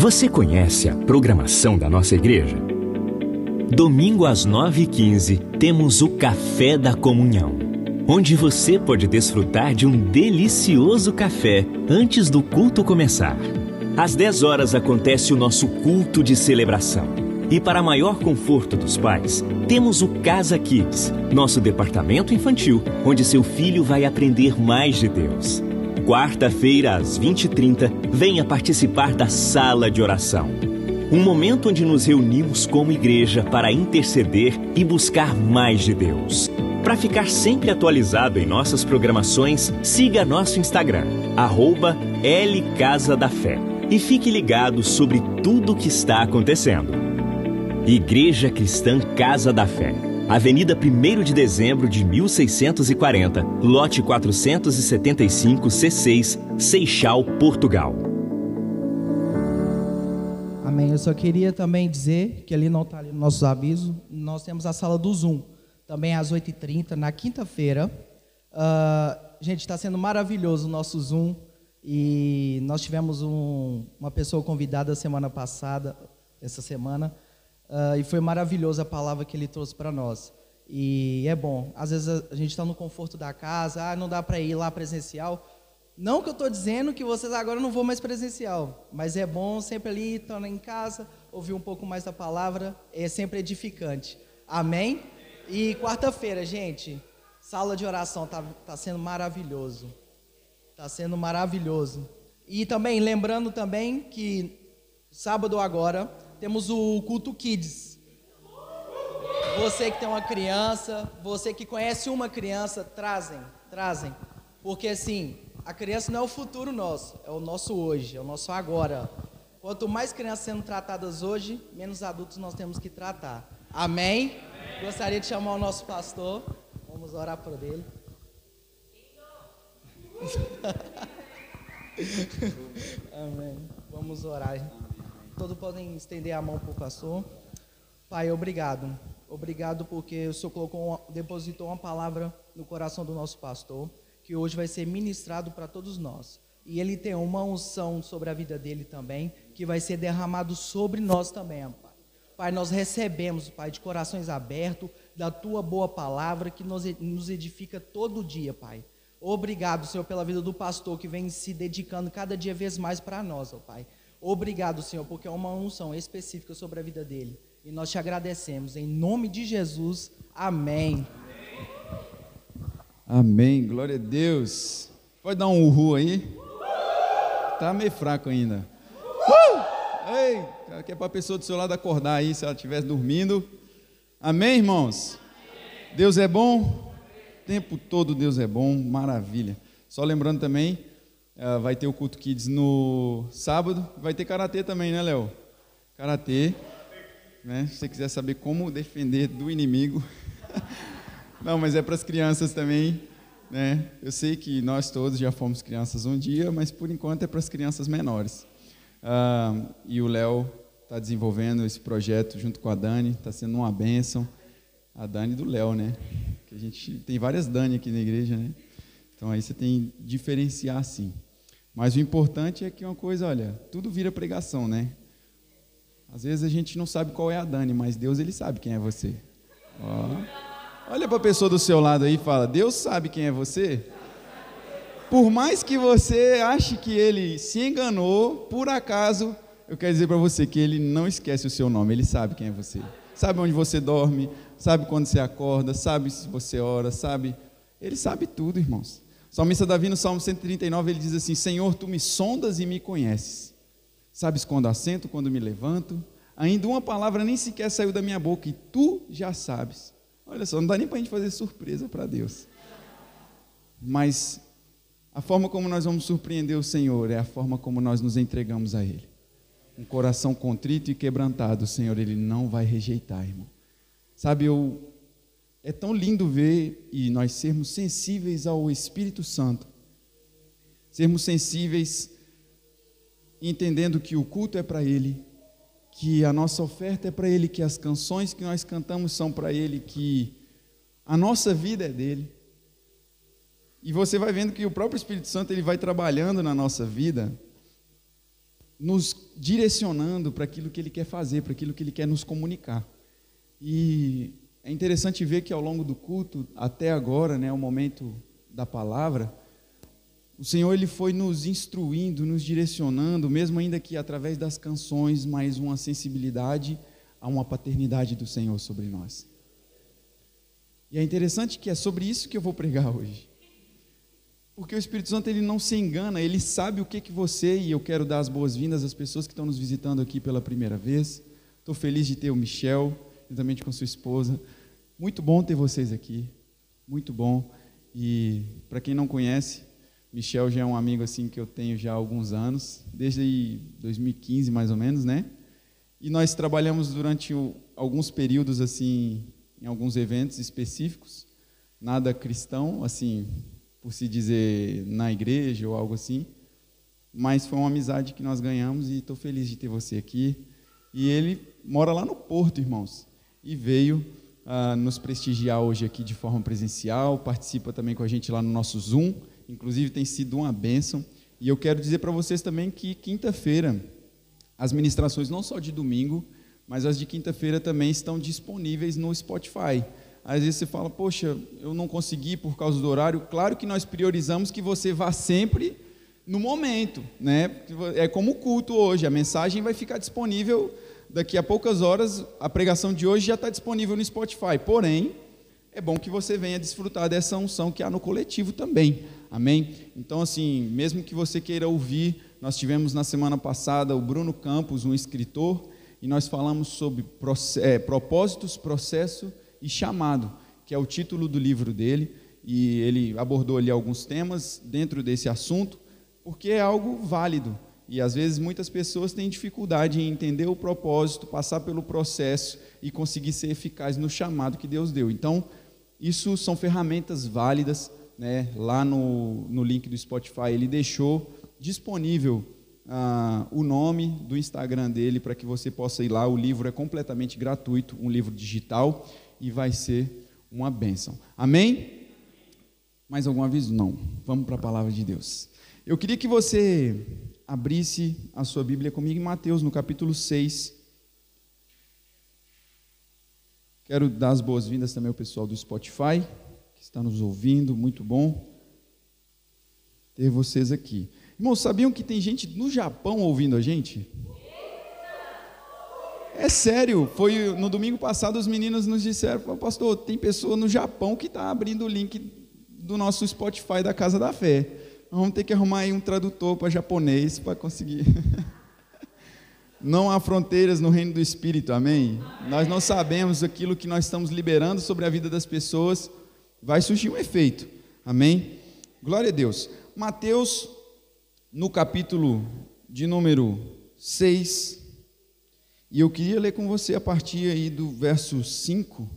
Você conhece a programação da nossa igreja? Domingo às 9h15 temos o Café da Comunhão, onde você pode desfrutar de um delicioso café antes do culto começar. Às 10 horas acontece o nosso culto de celebração. E para maior conforto dos pais, temos o Casa Kids, nosso departamento infantil, onde seu filho vai aprender mais de Deus. Quarta-feira, às 20h30, venha participar da Sala de Oração. Um momento onde nos reunimos como igreja para interceder e buscar mais de Deus. Para ficar sempre atualizado em nossas programações, siga nosso Instagram, arroba. E fique ligado sobre tudo o que está acontecendo. Igreja Cristã Casa da Fé. Avenida 1 de dezembro de 1640, lote 475 C6, Seixal, Portugal. Amém. Eu só queria também dizer que ali não está ali no nossos avisos, nós temos a sala do Zoom, também às 8h30, na quinta-feira. Uh, gente, está sendo maravilhoso o nosso Zoom. E nós tivemos um, uma pessoa convidada semana passada, essa semana, Uh, e foi maravilhosa a palavra que ele trouxe para nós. E é bom. Às vezes a, a gente está no conforto da casa, ah, não dá para ir lá presencial. Não que eu estou dizendo que vocês agora não vão mais presencial, mas é bom sempre ali estar em casa, ouvir um pouco mais da palavra, é sempre edificante. Amém? E quarta-feira, gente, sala de oração está tá sendo maravilhoso. Está sendo maravilhoso. E também, lembrando também que sábado agora temos o culto Kids. Você que tem uma criança, você que conhece uma criança, trazem, trazem. Porque assim, a criança não é o futuro nosso, é o nosso hoje, é o nosso agora. Quanto mais crianças sendo tratadas hoje, menos adultos nós temos que tratar. Amém? Amém. Gostaria de chamar o nosso pastor. Vamos orar por ele. Amém. Vamos orar. Todos podem estender a mão para o pastor. Pai, obrigado. Obrigado porque o Senhor colocou uma, depositou uma palavra no coração do nosso pastor, que hoje vai ser ministrado para todos nós. E ele tem uma unção sobre a vida dele também, que vai ser derramado sobre nós também, Pai. Pai, nós recebemos, Pai, de corações abertos, da tua boa palavra que nos, edifica todo dia, Pai. Obrigado, Senhor, pela vida do pastor que vem se dedicando cada dia vez mais para nós, ó Pai. Obrigado, Senhor, porque é uma unção específica sobre a vida dele. E nós te agradecemos. Em nome de Jesus. Amém. Amém. Glória a Deus. Pode dar um uhu aí? Tá meio fraco ainda. Uh! Ei, que é para a pessoa do seu lado acordar aí se ela estiver dormindo. Amém, irmãos? Deus é bom? O tempo todo Deus é bom, maravilha. Só lembrando também Uh, vai ter o culto kids no sábado. Vai ter karatê também, né, Léo? Karatê. Né? Se você quiser saber como defender do inimigo. Não, mas é para as crianças também. Né? Eu sei que nós todos já fomos crianças um dia, mas por enquanto é para as crianças menores. Uh, e o Léo está desenvolvendo esse projeto junto com a Dani, está sendo uma bênção. A Dani do Léo, né? Que a gente tem várias Dani aqui na igreja, né? Então aí você tem que diferenciar sim. Mas o importante é que uma coisa, olha, tudo vira pregação, né? Às vezes a gente não sabe qual é a Dani, mas Deus ele sabe quem é você. Ó. Olha para a pessoa do seu lado aí e fala: Deus sabe quem é você. Por mais que você ache que ele se enganou, por acaso, eu quero dizer para você que ele não esquece o seu nome, ele sabe quem é você. Sabe onde você dorme, sabe quando você acorda, sabe se você ora, sabe. Ele sabe tudo, irmãos. O salmista Davi, no Salmo 139, ele diz assim: Senhor, tu me sondas e me conheces. Sabes quando assento, quando me levanto. Ainda uma palavra nem sequer saiu da minha boca e tu já sabes. Olha só, não dá nem para a gente fazer surpresa para Deus. Mas a forma como nós vamos surpreender o Senhor é a forma como nós nos entregamos a Ele. Um coração contrito e quebrantado, o Senhor, Ele não vai rejeitar, irmão. Sabe, eu é tão lindo ver e nós sermos sensíveis ao Espírito Santo, sermos sensíveis, entendendo que o culto é para Ele, que a nossa oferta é para Ele, que as canções que nós cantamos são para Ele, que a nossa vida é dele. E você vai vendo que o próprio Espírito Santo ele vai trabalhando na nossa vida nos direcionando para aquilo que Ele quer fazer, para aquilo que Ele quer nos comunicar. E é interessante ver que ao longo do culto, até agora, né, o momento da palavra, o Senhor ele foi nos instruindo, nos direcionando, mesmo ainda que através das canções, mais uma sensibilidade a uma paternidade do Senhor sobre nós. E é interessante que é sobre isso que eu vou pregar hoje. Porque o Espírito Santo ele não se engana, ele sabe o que que você e eu quero dar as boas-vindas às pessoas que estão nos visitando aqui pela primeira vez. Estou feliz de ter o Michel, juntamente com sua esposa. Muito bom ter vocês aqui. Muito bom. E para quem não conhece, Michel já é um amigo assim que eu tenho já há alguns anos, desde 2015 mais ou menos, né? E nós trabalhamos durante alguns períodos assim em alguns eventos específicos, nada cristão, assim, por se dizer na igreja ou algo assim, mas foi uma amizade que nós ganhamos e estou feliz de ter você aqui. E ele mora lá no Porto, irmãos, e veio uh, nos prestigiar hoje aqui de forma presencial, participa também com a gente lá no nosso Zoom, inclusive tem sido uma bênção. E eu quero dizer para vocês também que quinta-feira, as ministrações não só de domingo, mas as de quinta-feira também estão disponíveis no Spotify. Às vezes você fala, poxa, eu não consegui por causa do horário. Claro que nós priorizamos que você vá sempre no momento, né? É como o culto hoje, a mensagem vai ficar disponível daqui a poucas horas. A pregação de hoje já está disponível no Spotify. Porém, é bom que você venha desfrutar dessa unção que há no coletivo também. Amém? Então, assim, mesmo que você queira ouvir, nós tivemos na semana passada o Bruno Campos, um escritor, e nós falamos sobre é, propósitos, processo e chamado, que é o título do livro dele, e ele abordou ali alguns temas dentro desse assunto, porque é algo válido. E às vezes muitas pessoas têm dificuldade em entender o propósito, passar pelo processo e conseguir ser eficaz no chamado que Deus deu. Então, isso são ferramentas válidas. Né? Lá no, no link do Spotify, ele deixou disponível ah, o nome do Instagram dele para que você possa ir lá. O livro é completamente gratuito, um livro digital e vai ser uma bênção. Amém? Mais algum aviso? Não. Vamos para a palavra de Deus. Eu queria que você abrisse a sua Bíblia comigo em Mateus, no capítulo 6. Quero dar as boas-vindas também ao pessoal do Spotify, que está nos ouvindo, muito bom ter vocês aqui. Irmãos, sabiam que tem gente no Japão ouvindo a gente? É sério, foi no domingo passado os meninos nos disseram, pastor, tem pessoa no Japão que está abrindo o link do nosso Spotify da Casa da Fé. Vamos ter que arrumar aí um tradutor para japonês para conseguir. Não há fronteiras no reino do Espírito, amém? Nós não sabemos aquilo que nós estamos liberando sobre a vida das pessoas, vai surgir um efeito, amém? Glória a Deus. Mateus no capítulo de número 6, e eu queria ler com você a partir aí do verso 5.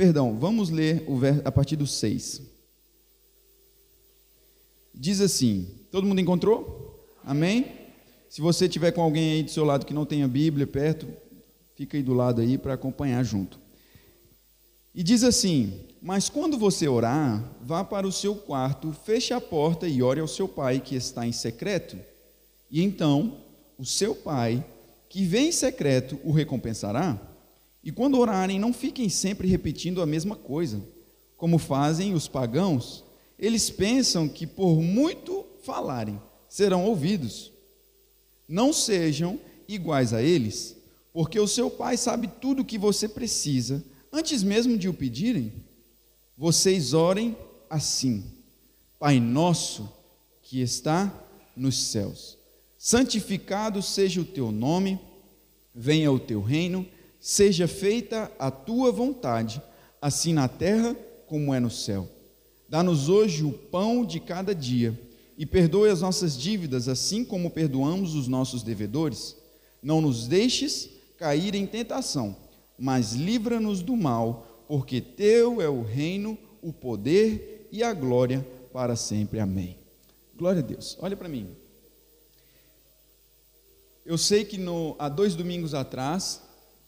Perdão, vamos ler a partir do 6. Diz assim: todo mundo encontrou? Amém? Se você tiver com alguém aí do seu lado que não tenha Bíblia perto, fica aí do lado aí para acompanhar junto. E diz assim: mas quando você orar, vá para o seu quarto, feche a porta e ore ao seu pai que está em secreto. E então o seu pai, que vem em secreto, o recompensará. E quando orarem, não fiquem sempre repetindo a mesma coisa, como fazem os pagãos. Eles pensam que por muito falarem, serão ouvidos. Não sejam iguais a eles, porque o seu pai sabe tudo o que você precisa, antes mesmo de o pedirem vocês orem assim: Pai nosso que está nos céus, santificado seja o teu nome, venha o teu reino, seja feita a tua vontade, assim na terra como é no céu. Dá-nos hoje o pão de cada dia e perdoe as nossas dívidas, assim como perdoamos os nossos devedores. Não nos deixes cair em tentação, mas livra-nos do mal porque teu é o reino, o poder e a glória para sempre. Amém. Glória a Deus. Olha para mim. Eu sei que no, há dois domingos atrás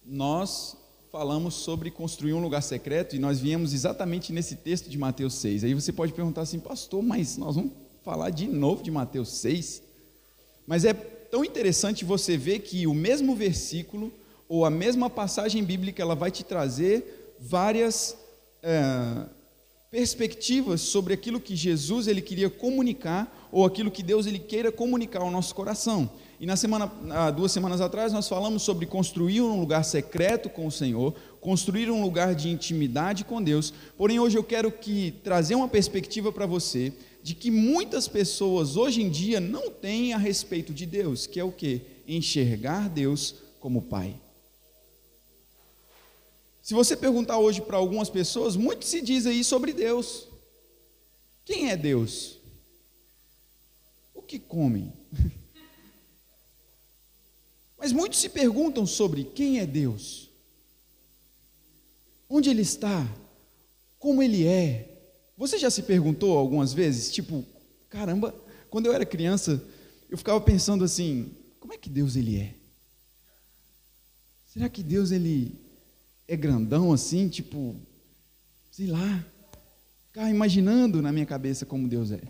nós falamos sobre construir um lugar secreto e nós viemos exatamente nesse texto de Mateus 6. Aí você pode perguntar assim, pastor, mas nós vamos falar de novo de Mateus 6? Mas é tão interessante você ver que o mesmo versículo ou a mesma passagem bíblica ela vai te trazer várias é, perspectivas sobre aquilo que Jesus ele queria comunicar ou aquilo que Deus ele queira comunicar ao nosso coração. E na semana, duas semanas atrás, nós falamos sobre construir um lugar secreto com o Senhor, construir um lugar de intimidade com Deus. Porém, hoje eu quero que trazer uma perspectiva para você de que muitas pessoas hoje em dia não têm a respeito de Deus, que é o que? Enxergar Deus como Pai. Se você perguntar hoje para algumas pessoas, muito se diz aí sobre Deus. Quem é Deus? O que comem? Mas muitos se perguntam sobre quem é Deus, onde Ele está, como Ele é. Você já se perguntou algumas vezes, tipo, caramba, quando eu era criança, eu ficava pensando assim, como é que Deus Ele é? Será que Deus Ele é grandão assim, tipo, sei lá, ficava imaginando na minha cabeça como Deus é.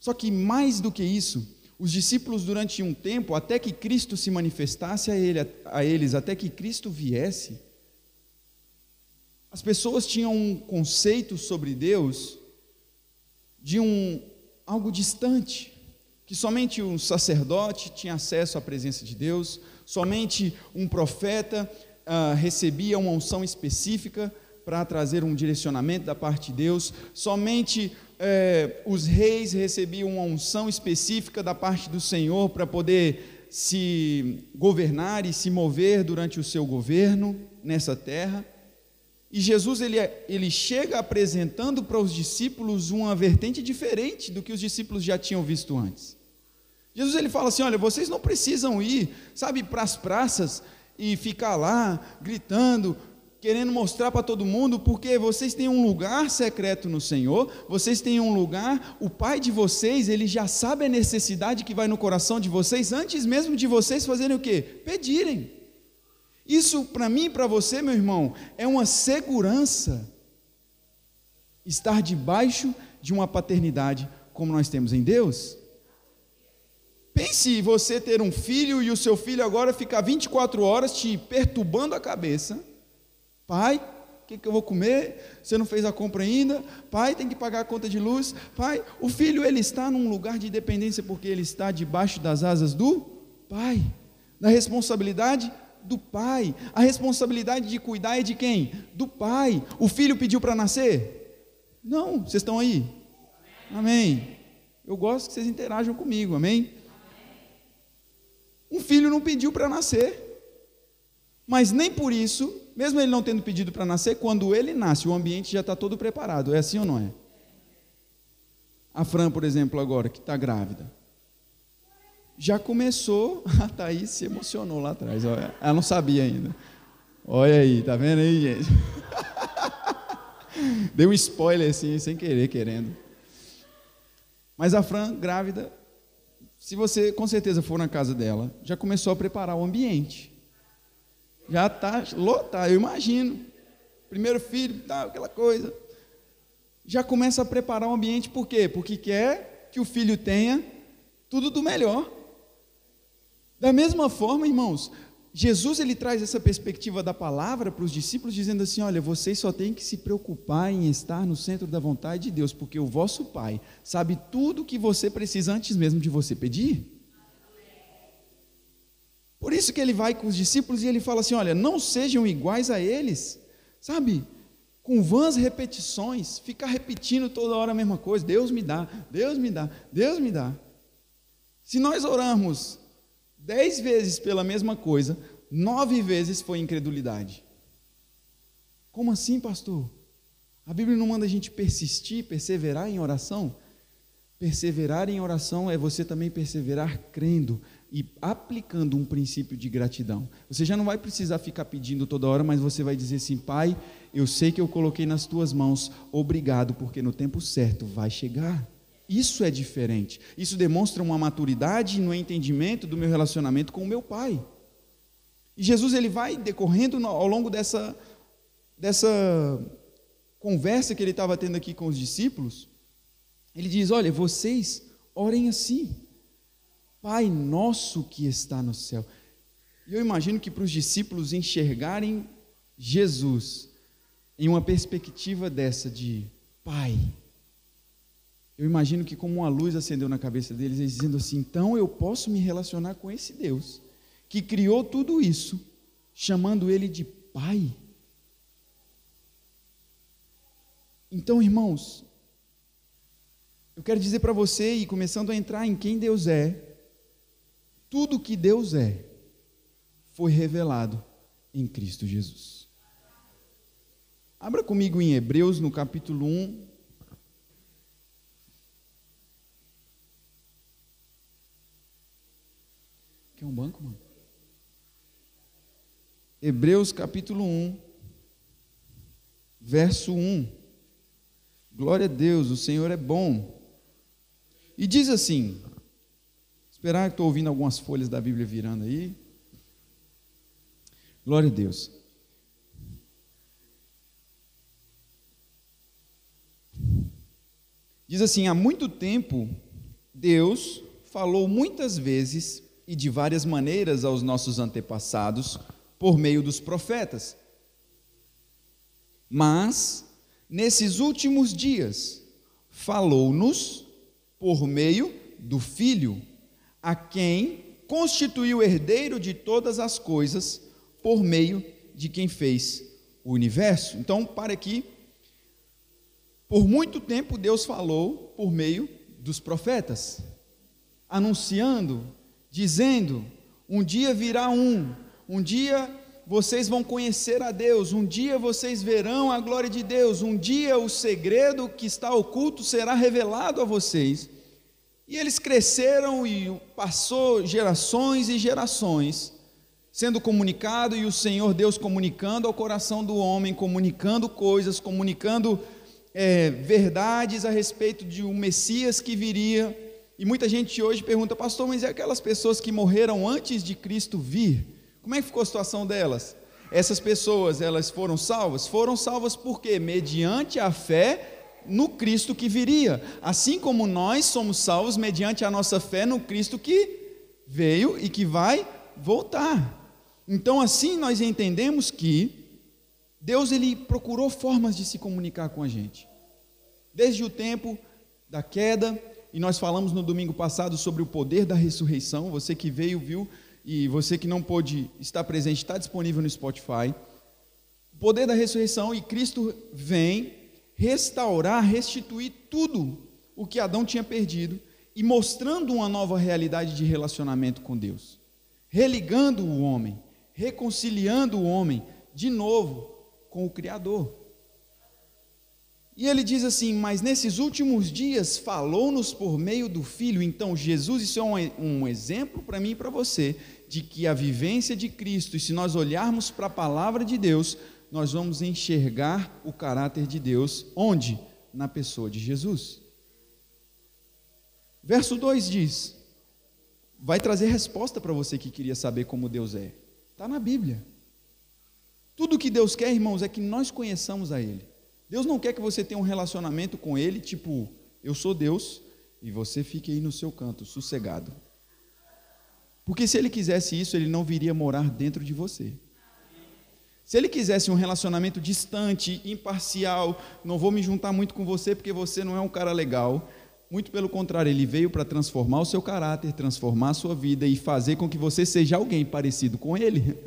Só que mais do que isso, os discípulos, durante um tempo, até que Cristo se manifestasse a, ele, a eles, até que Cristo viesse, as pessoas tinham um conceito sobre Deus de um algo distante, que somente um sacerdote tinha acesso à presença de Deus, somente um profeta uh, recebia uma unção específica para trazer um direcionamento da parte de Deus, somente é, os reis recebiam uma unção específica da parte do Senhor para poder se governar e se mover durante o seu governo nessa terra. E Jesus ele, ele chega apresentando para os discípulos uma vertente diferente do que os discípulos já tinham visto antes. Jesus ele fala assim: olha, vocês não precisam ir, sabe, para as praças e ficar lá gritando, querendo mostrar para todo mundo, porque vocês têm um lugar secreto no Senhor, vocês têm um lugar, o Pai de vocês, ele já sabe a necessidade que vai no coração de vocês, antes mesmo de vocês fazerem o quê? Pedirem. Isso para mim e para você, meu irmão, é uma segurança estar debaixo de uma paternidade como nós temos em Deus. Pense você ter um filho e o seu filho agora ficar 24 horas te perturbando a cabeça Pai, o que, que eu vou comer? Você não fez a compra ainda? Pai, tem que pagar a conta de luz. Pai, o filho ele está num lugar de dependência porque ele está debaixo das asas do Pai, da responsabilidade do pai. A responsabilidade de cuidar é de quem? Do pai. O filho pediu para nascer? Não, vocês estão aí? Amém. Eu gosto que vocês interajam comigo, amém? Um filho não pediu para nascer. Mas nem por isso mesmo ele não tendo pedido para nascer, quando ele nasce, o ambiente já está todo preparado. É assim ou não é? A Fran, por exemplo, agora, que está grávida. Já começou, a Thaís se emocionou lá atrás. Ela não sabia ainda. Olha aí, tá vendo aí, gente? Deu um spoiler assim, sem querer, querendo. Mas a Fran, grávida, se você com certeza for na casa dela, já começou a preparar o ambiente já está lotado, eu imagino. Primeiro filho, tá, aquela coisa. Já começa a preparar o ambiente, por quê? Porque quer que o filho tenha tudo do melhor. Da mesma forma, irmãos, Jesus ele traz essa perspectiva da palavra para os discípulos, dizendo assim: olha, vocês só têm que se preocupar em estar no centro da vontade de Deus, porque o vosso Pai sabe tudo o que você precisa antes mesmo de você pedir. Por isso que ele vai com os discípulos e ele fala assim: olha, não sejam iguais a eles, sabe? Com vãs repetições, ficar repetindo toda hora a mesma coisa. Deus me dá, Deus me dá, Deus me dá. Se nós orarmos dez vezes pela mesma coisa, nove vezes foi incredulidade. Como assim, pastor? A Bíblia não manda a gente persistir, perseverar em oração? Perseverar em oração é você também perseverar crendo, e aplicando um princípio de gratidão. Você já não vai precisar ficar pedindo toda hora, mas você vai dizer assim: Pai, eu sei que eu coloquei nas tuas mãos, obrigado, porque no tempo certo vai chegar. Isso é diferente. Isso demonstra uma maturidade no entendimento do meu relacionamento com o meu pai. E Jesus ele vai decorrendo ao longo dessa, dessa conversa que ele estava tendo aqui com os discípulos. Ele diz: Olha, vocês orem assim, Pai nosso que está no céu. E eu imagino que para os discípulos enxergarem Jesus em uma perspectiva dessa de Pai, eu imagino que como uma luz acendeu na cabeça deles, eles dizendo assim: então eu posso me relacionar com esse Deus que criou tudo isso, chamando ele de Pai. Então, irmãos, eu quero dizer para você, e começando a entrar em quem Deus é, tudo que Deus é foi revelado em Cristo Jesus. Abra comigo em Hebreus, no capítulo 1. Quer um banco, mano? Hebreus capítulo 1, verso 1. Glória a Deus, o Senhor é bom. E diz assim: esperar que estou ouvindo algumas folhas da Bíblia virando aí. Glória a Deus. Diz assim: há muito tempo, Deus falou muitas vezes e de várias maneiras aos nossos antepassados por meio dos profetas. Mas, nesses últimos dias, falou-nos por meio do Filho, a quem constituiu herdeiro de todas as coisas, por meio de quem fez o universo. Então, para aqui. Por muito tempo Deus falou por meio dos profetas, anunciando, dizendo: um dia virá um, um dia vocês vão conhecer a Deus, um dia vocês verão a glória de Deus, um dia o segredo que está oculto será revelado a vocês. E eles cresceram e passou gerações e gerações sendo comunicado e o Senhor Deus comunicando ao coração do homem, comunicando coisas, comunicando é, verdades a respeito de um Messias que viria. E muita gente hoje pergunta, pastor, mas e aquelas pessoas que morreram antes de Cristo vir? Como é que ficou a situação delas? Essas pessoas, elas foram salvas? Foram salvas por quê? Mediante a fé no Cristo que viria, assim como nós somos salvos mediante a nossa fé no Cristo que veio e que vai voltar. Então, assim nós entendemos que Deus ele procurou formas de se comunicar com a gente. Desde o tempo da queda, e nós falamos no domingo passado sobre o poder da ressurreição. Você que veio, viu, e você que não pôde estar presente, está disponível no Spotify. O poder da ressurreição e Cristo vem restaurar, restituir tudo o que Adão tinha perdido e mostrando uma nova realidade de relacionamento com Deus, religando o homem, reconciliando o homem de novo com o Criador. E ele diz assim: Mas nesses últimos dias falou-nos por meio do Filho. Então, Jesus, isso é um, um exemplo para mim e para você, de que a vivência de Cristo, e se nós olharmos para a palavra de Deus, nós vamos enxergar o caráter de Deus onde? Na pessoa de Jesus. Verso 2 diz: vai trazer resposta para você que queria saber como Deus é. Está na Bíblia. Tudo que Deus quer, irmãos, é que nós conheçamos a Ele. Deus não quer que você tenha um relacionamento com Ele, tipo, eu sou Deus e você fique aí no seu canto, sossegado. Porque se Ele quisesse isso, Ele não viria morar dentro de você. Se ele quisesse um relacionamento distante, imparcial, não vou me juntar muito com você porque você não é um cara legal. Muito pelo contrário, ele veio para transformar o seu caráter, transformar a sua vida e fazer com que você seja alguém parecido com ele.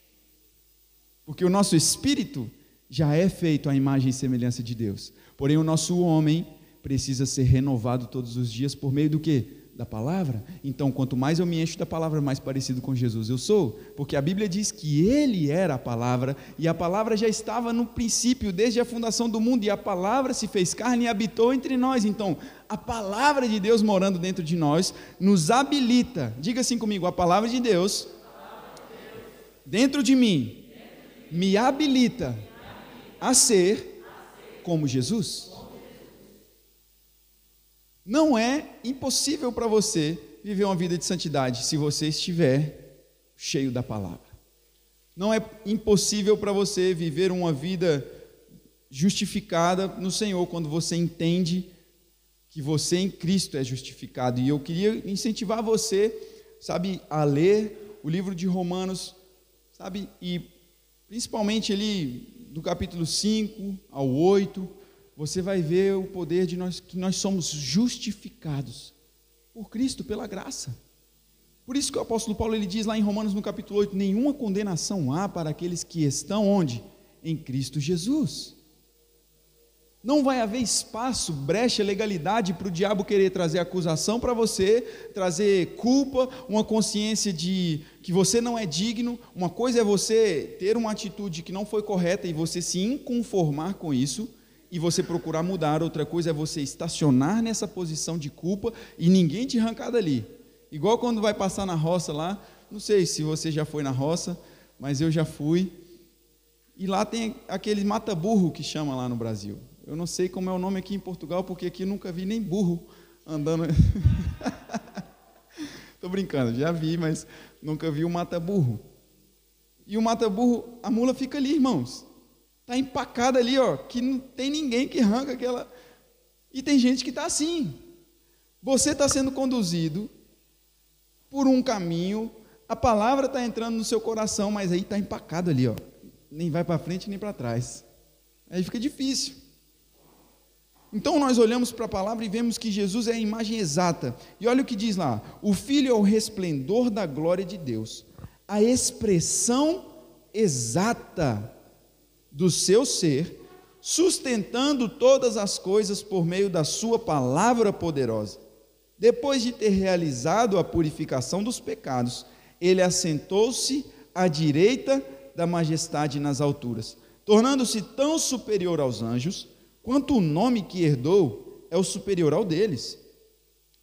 Porque o nosso espírito já é feito à imagem e semelhança de Deus. Porém, o nosso homem precisa ser renovado todos os dias por meio do que? da palavra. Então, quanto mais eu me encho da palavra, mais parecido com Jesus eu sou, porque a Bíblia diz que ele era a palavra e a palavra já estava no princípio, desde a fundação do mundo, e a palavra se fez carne e habitou entre nós. Então, a palavra de Deus morando dentro de nós nos habilita. Diga assim comigo: a palavra de Deus dentro de mim me habilita a ser como Jesus. Não é impossível para você viver uma vida de santidade se você estiver cheio da palavra. Não é impossível para você viver uma vida justificada no Senhor quando você entende que você em Cristo é justificado. E eu queria incentivar você, sabe, a ler o livro de Romanos, sabe, e principalmente ali do capítulo 5 ao 8, você vai ver o poder de nós que nós somos justificados por Cristo pela graça. Por isso que o apóstolo Paulo ele diz lá em Romanos no capítulo 8: nenhuma condenação há para aqueles que estão onde? Em Cristo Jesus. Não vai haver espaço, brecha, legalidade para o diabo querer trazer acusação para você, trazer culpa, uma consciência de que você não é digno. Uma coisa é você ter uma atitude que não foi correta e você se inconformar com isso e você procurar mudar. Outra coisa é você estacionar nessa posição de culpa e ninguém te arrancar dali. Igual quando vai passar na roça lá, não sei se você já foi na roça, mas eu já fui. E lá tem aquele mata-burro que chama lá no Brasil. Eu não sei como é o nome aqui em Portugal, porque aqui nunca vi nem burro andando. Estou brincando, já vi, mas nunca vi o mata-burro. E o mata-burro, a mula fica ali, irmãos. Está empacada ali, ó, que não tem ninguém que arranca aquela. E tem gente que está assim. Você está sendo conduzido por um caminho, a palavra está entrando no seu coração, mas aí está empacado ali, ó. Nem vai para frente nem para trás. Aí fica difícil. Então nós olhamos para a palavra e vemos que Jesus é a imagem exata. E olha o que diz lá: o Filho é o resplendor da glória de Deus, a expressão exata do seu ser, sustentando todas as coisas por meio da sua palavra poderosa. Depois de ter realizado a purificação dos pecados, ele assentou-se à direita da majestade nas alturas, tornando-se tão superior aos anjos, quanto o nome que herdou é o superior ao deles.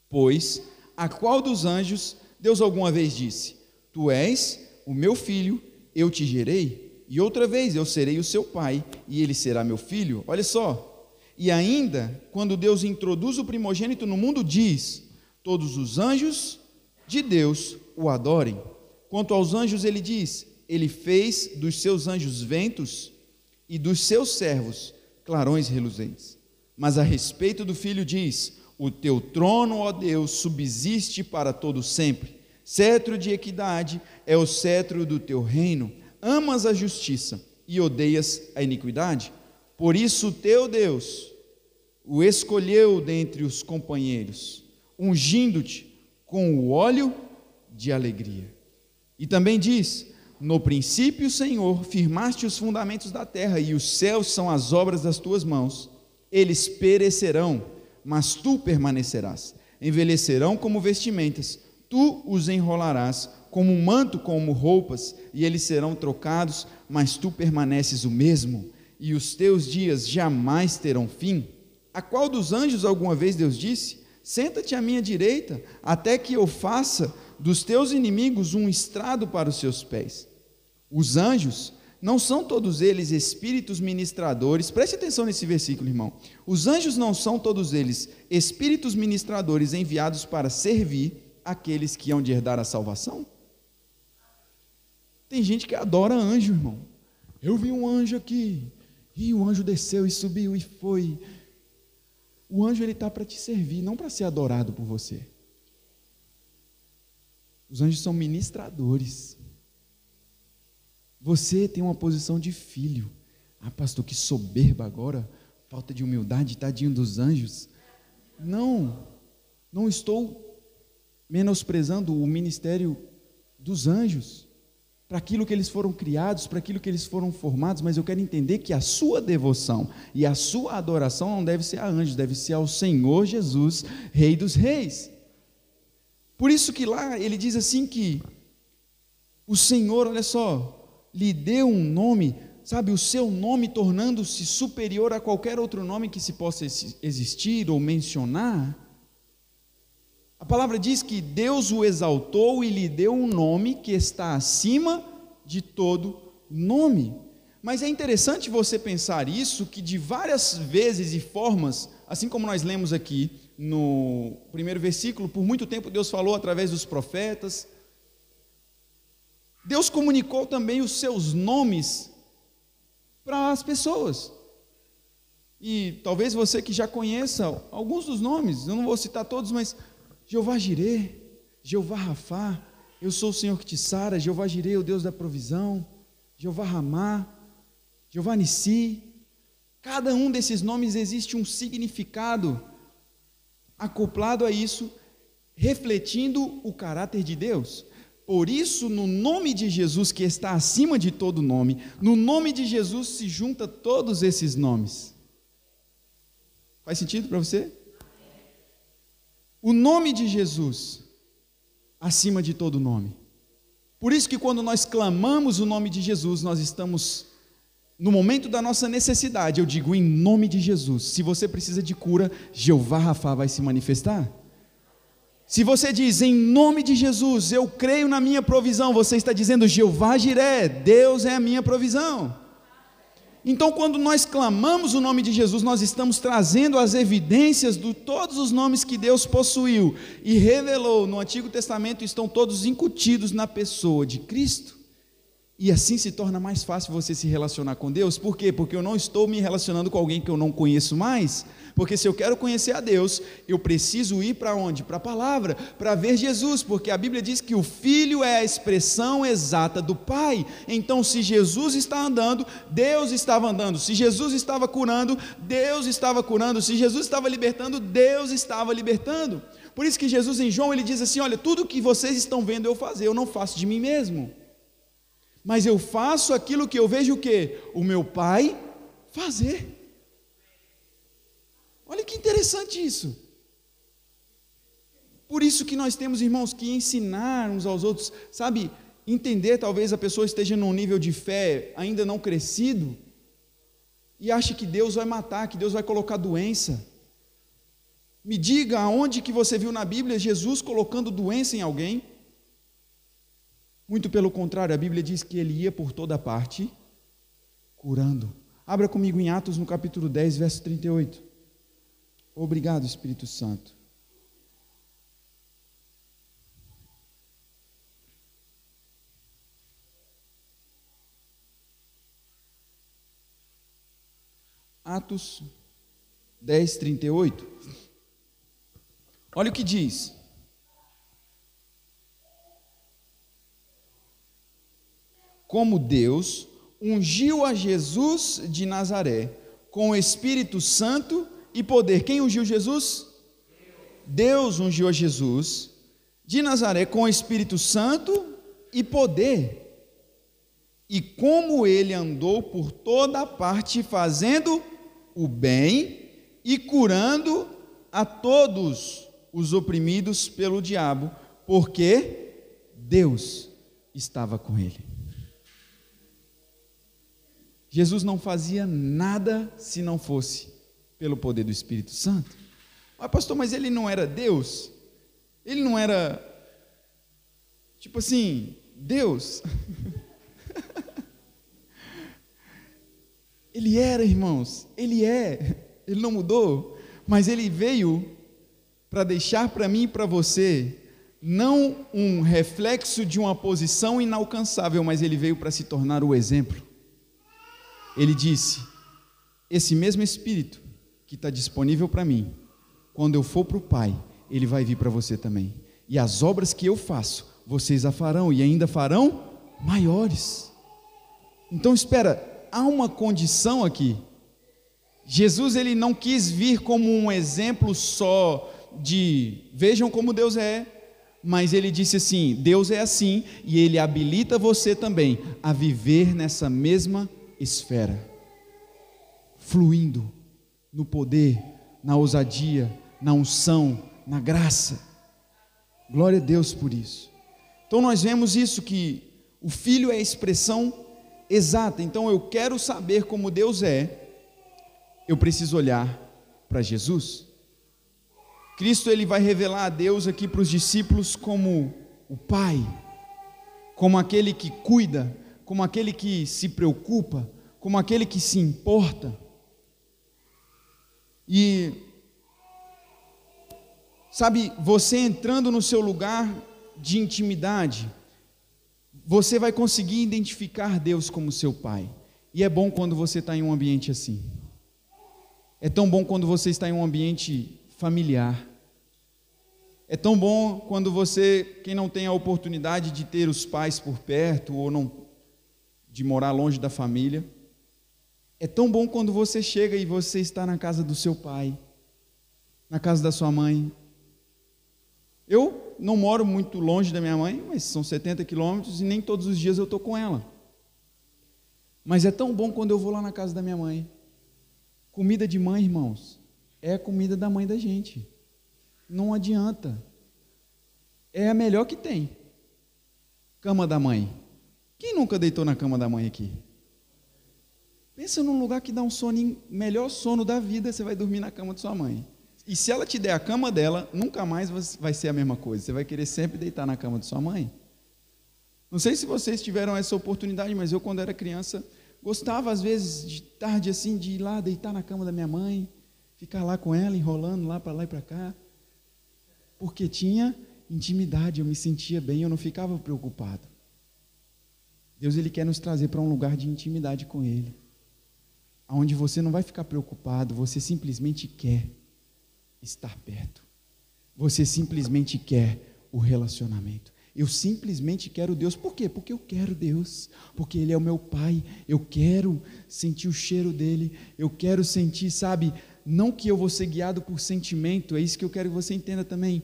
Pois a qual dos anjos Deus alguma vez disse: Tu és o meu filho, eu te gerei, e outra vez eu serei o seu pai, e ele será meu filho? Olha só. E ainda, quando Deus introduz o primogênito no mundo, diz: Todos os anjos de Deus o adorem. Quanto aos anjos, ele diz: Ele fez dos seus anjos ventos e dos seus servos clarões reluzentes. Mas a respeito do filho, diz: O teu trono, ó Deus, subsiste para todo sempre. Cetro de equidade é o cetro do teu reino. Amas a justiça e odeias a iniquidade. Por isso, teu Deus o escolheu dentre os companheiros ungindo-te com o óleo de alegria. E também diz: No princípio, Senhor, firmaste os fundamentos da terra, e os céus são as obras das tuas mãos. Eles perecerão, mas tu permanecerás. Envelhecerão como vestimentas, tu os enrolarás como um manto, como roupas, e eles serão trocados, mas tu permaneces o mesmo, e os teus dias jamais terão fim. A qual dos anjos alguma vez Deus disse? Senta-te à minha direita, até que eu faça dos teus inimigos um estrado para os seus pés. Os anjos não são todos eles espíritos ministradores, preste atenção nesse versículo, irmão. Os anjos não são todos eles espíritos ministradores enviados para servir aqueles que hão de herdar a salvação? Tem gente que adora anjo, irmão. Eu vi um anjo aqui, e o anjo desceu e subiu e foi. O anjo ele está para te servir, não para ser adorado por você. Os anjos são ministradores. Você tem uma posição de filho. Ah, pastor, que soberba agora, falta de humildade, tadinho dos anjos. Não, não estou menosprezando o ministério dos anjos para aquilo que eles foram criados, para aquilo que eles foram formados, mas eu quero entender que a sua devoção e a sua adoração não deve ser a anjos, deve ser ao Senhor Jesus, Rei dos Reis. Por isso que lá ele diz assim que o Senhor, olha só, lhe deu um nome, sabe, o seu nome tornando-se superior a qualquer outro nome que se possa existir ou mencionar. A palavra diz que Deus o exaltou e lhe deu um nome que está acima de todo nome. Mas é interessante você pensar isso, que de várias vezes e formas, assim como nós lemos aqui no primeiro versículo, por muito tempo Deus falou através dos profetas. Deus comunicou também os seus nomes para as pessoas. E talvez você que já conheça alguns dos nomes, eu não vou citar todos, mas Jeová Jirê, Jeová Rafá, eu sou o Senhor que te sara, Jeová Jirê, o Deus da provisão, Jeová Ramá, Jeová Nissi. Cada um desses nomes existe um significado acoplado a isso, refletindo o caráter de Deus. Por isso, no nome de Jesus, que está acima de todo nome, no nome de Jesus se junta todos esses nomes. Faz sentido para você? O nome de Jesus acima de todo nome. Por isso que quando nós clamamos o nome de Jesus, nós estamos no momento da nossa necessidade, eu digo em nome de Jesus. Se você precisa de cura, Jeová Rafa vai se manifestar. Se você diz em nome de Jesus, eu creio na minha provisão, você está dizendo Jeová Jiré, Deus é a minha provisão. Então, quando nós clamamos o nome de Jesus, nós estamos trazendo as evidências de todos os nomes que Deus possuiu e revelou no Antigo Testamento, estão todos incutidos na pessoa de Cristo. E assim se torna mais fácil você se relacionar com Deus. Por quê? Porque eu não estou me relacionando com alguém que eu não conheço mais. Porque se eu quero conhecer a Deus, eu preciso ir para onde? Para a palavra, para ver Jesus, porque a Bíblia diz que o Filho é a expressão exata do Pai. Então, se Jesus está andando, Deus estava andando. Se Jesus estava curando, Deus estava curando. Se Jesus estava libertando, Deus estava libertando. Por isso que Jesus em João ele diz assim: Olha, tudo que vocês estão vendo eu fazer, eu não faço de mim mesmo. Mas eu faço aquilo que eu vejo o que? O meu Pai fazer. Olha que interessante isso. Por isso que nós temos, irmãos, que ensinar uns aos outros, sabe? Entender, talvez a pessoa esteja num nível de fé ainda não crescido e ache que Deus vai matar, que Deus vai colocar doença. Me diga aonde que você viu na Bíblia Jesus colocando doença em alguém? Muito pelo contrário, a Bíblia diz que ele ia por toda parte curando. Abra comigo em Atos no capítulo 10, verso 38. Obrigado, Espírito Santo. Atos 10, 38. Olha o que diz. Como Deus ungiu a Jesus de Nazaré com o Espírito Santo e poder. Quem ungiu Jesus? Deus ungiu a Jesus de Nazaré com o Espírito Santo e poder. E como ele andou por toda parte fazendo o bem e curando a todos os oprimidos pelo diabo, porque Deus estava com ele. Jesus não fazia nada se não fosse pelo poder do Espírito Santo. Mas, pastor, mas ele não era Deus? Ele não era, tipo assim, Deus? ele era, irmãos, ele é, ele não mudou, mas ele veio para deixar para mim e para você não um reflexo de uma posição inalcançável, mas ele veio para se tornar o exemplo. Ele disse: Esse mesmo Espírito que está disponível para mim, quando eu for para o Pai, Ele vai vir para você também. E as obras que eu faço, vocês a farão e ainda farão maiores. Então espera, há uma condição aqui. Jesus ele não quis vir como um exemplo só de vejam como Deus é, mas ele disse assim: Deus é assim e ele habilita você também a viver nessa mesma esfera, fluindo no poder, na ousadia, na unção, na graça. Glória a Deus por isso. Então nós vemos isso que o filho é a expressão exata. Então eu quero saber como Deus é, eu preciso olhar para Jesus. Cristo ele vai revelar a Deus aqui para os discípulos como o Pai, como aquele que cuida, como aquele que se preocupa, como aquele que se importa. E sabe, você entrando no seu lugar de intimidade, você vai conseguir identificar Deus como seu Pai. E é bom quando você está em um ambiente assim. É tão bom quando você está em um ambiente familiar. É tão bom quando você, quem não tem a oportunidade de ter os pais por perto ou não de morar longe da família, é tão bom quando você chega e você está na casa do seu pai, na casa da sua mãe. Eu não moro muito longe da minha mãe, mas são 70 quilômetros e nem todos os dias eu estou com ela. Mas é tão bom quando eu vou lá na casa da minha mãe. Comida de mãe, irmãos, é a comida da mãe da gente. Não adianta. É a melhor que tem. Cama da mãe. Quem nunca deitou na cama da mãe aqui? Pensa num lugar que dá um sono, melhor sono da vida, você vai dormir na cama de sua mãe. E se ela te der a cama dela, nunca mais vai ser a mesma coisa. Você vai querer sempre deitar na cama de sua mãe. Não sei se vocês tiveram essa oportunidade, mas eu, quando era criança, gostava, às vezes, de tarde assim, de ir lá deitar na cama da minha mãe, ficar lá com ela, enrolando lá para lá e para cá. Porque tinha intimidade, eu me sentia bem, eu não ficava preocupado. Deus, Ele quer nos trazer para um lugar de intimidade com Ele onde você não vai ficar preocupado, você simplesmente quer estar perto. Você simplesmente quer o relacionamento. Eu simplesmente quero Deus. Por quê? Porque eu quero Deus. Porque Ele é o meu Pai. Eu quero sentir o cheiro dele. Eu quero sentir, sabe? Não que eu vou ser guiado por sentimento. É isso que eu quero que você entenda também.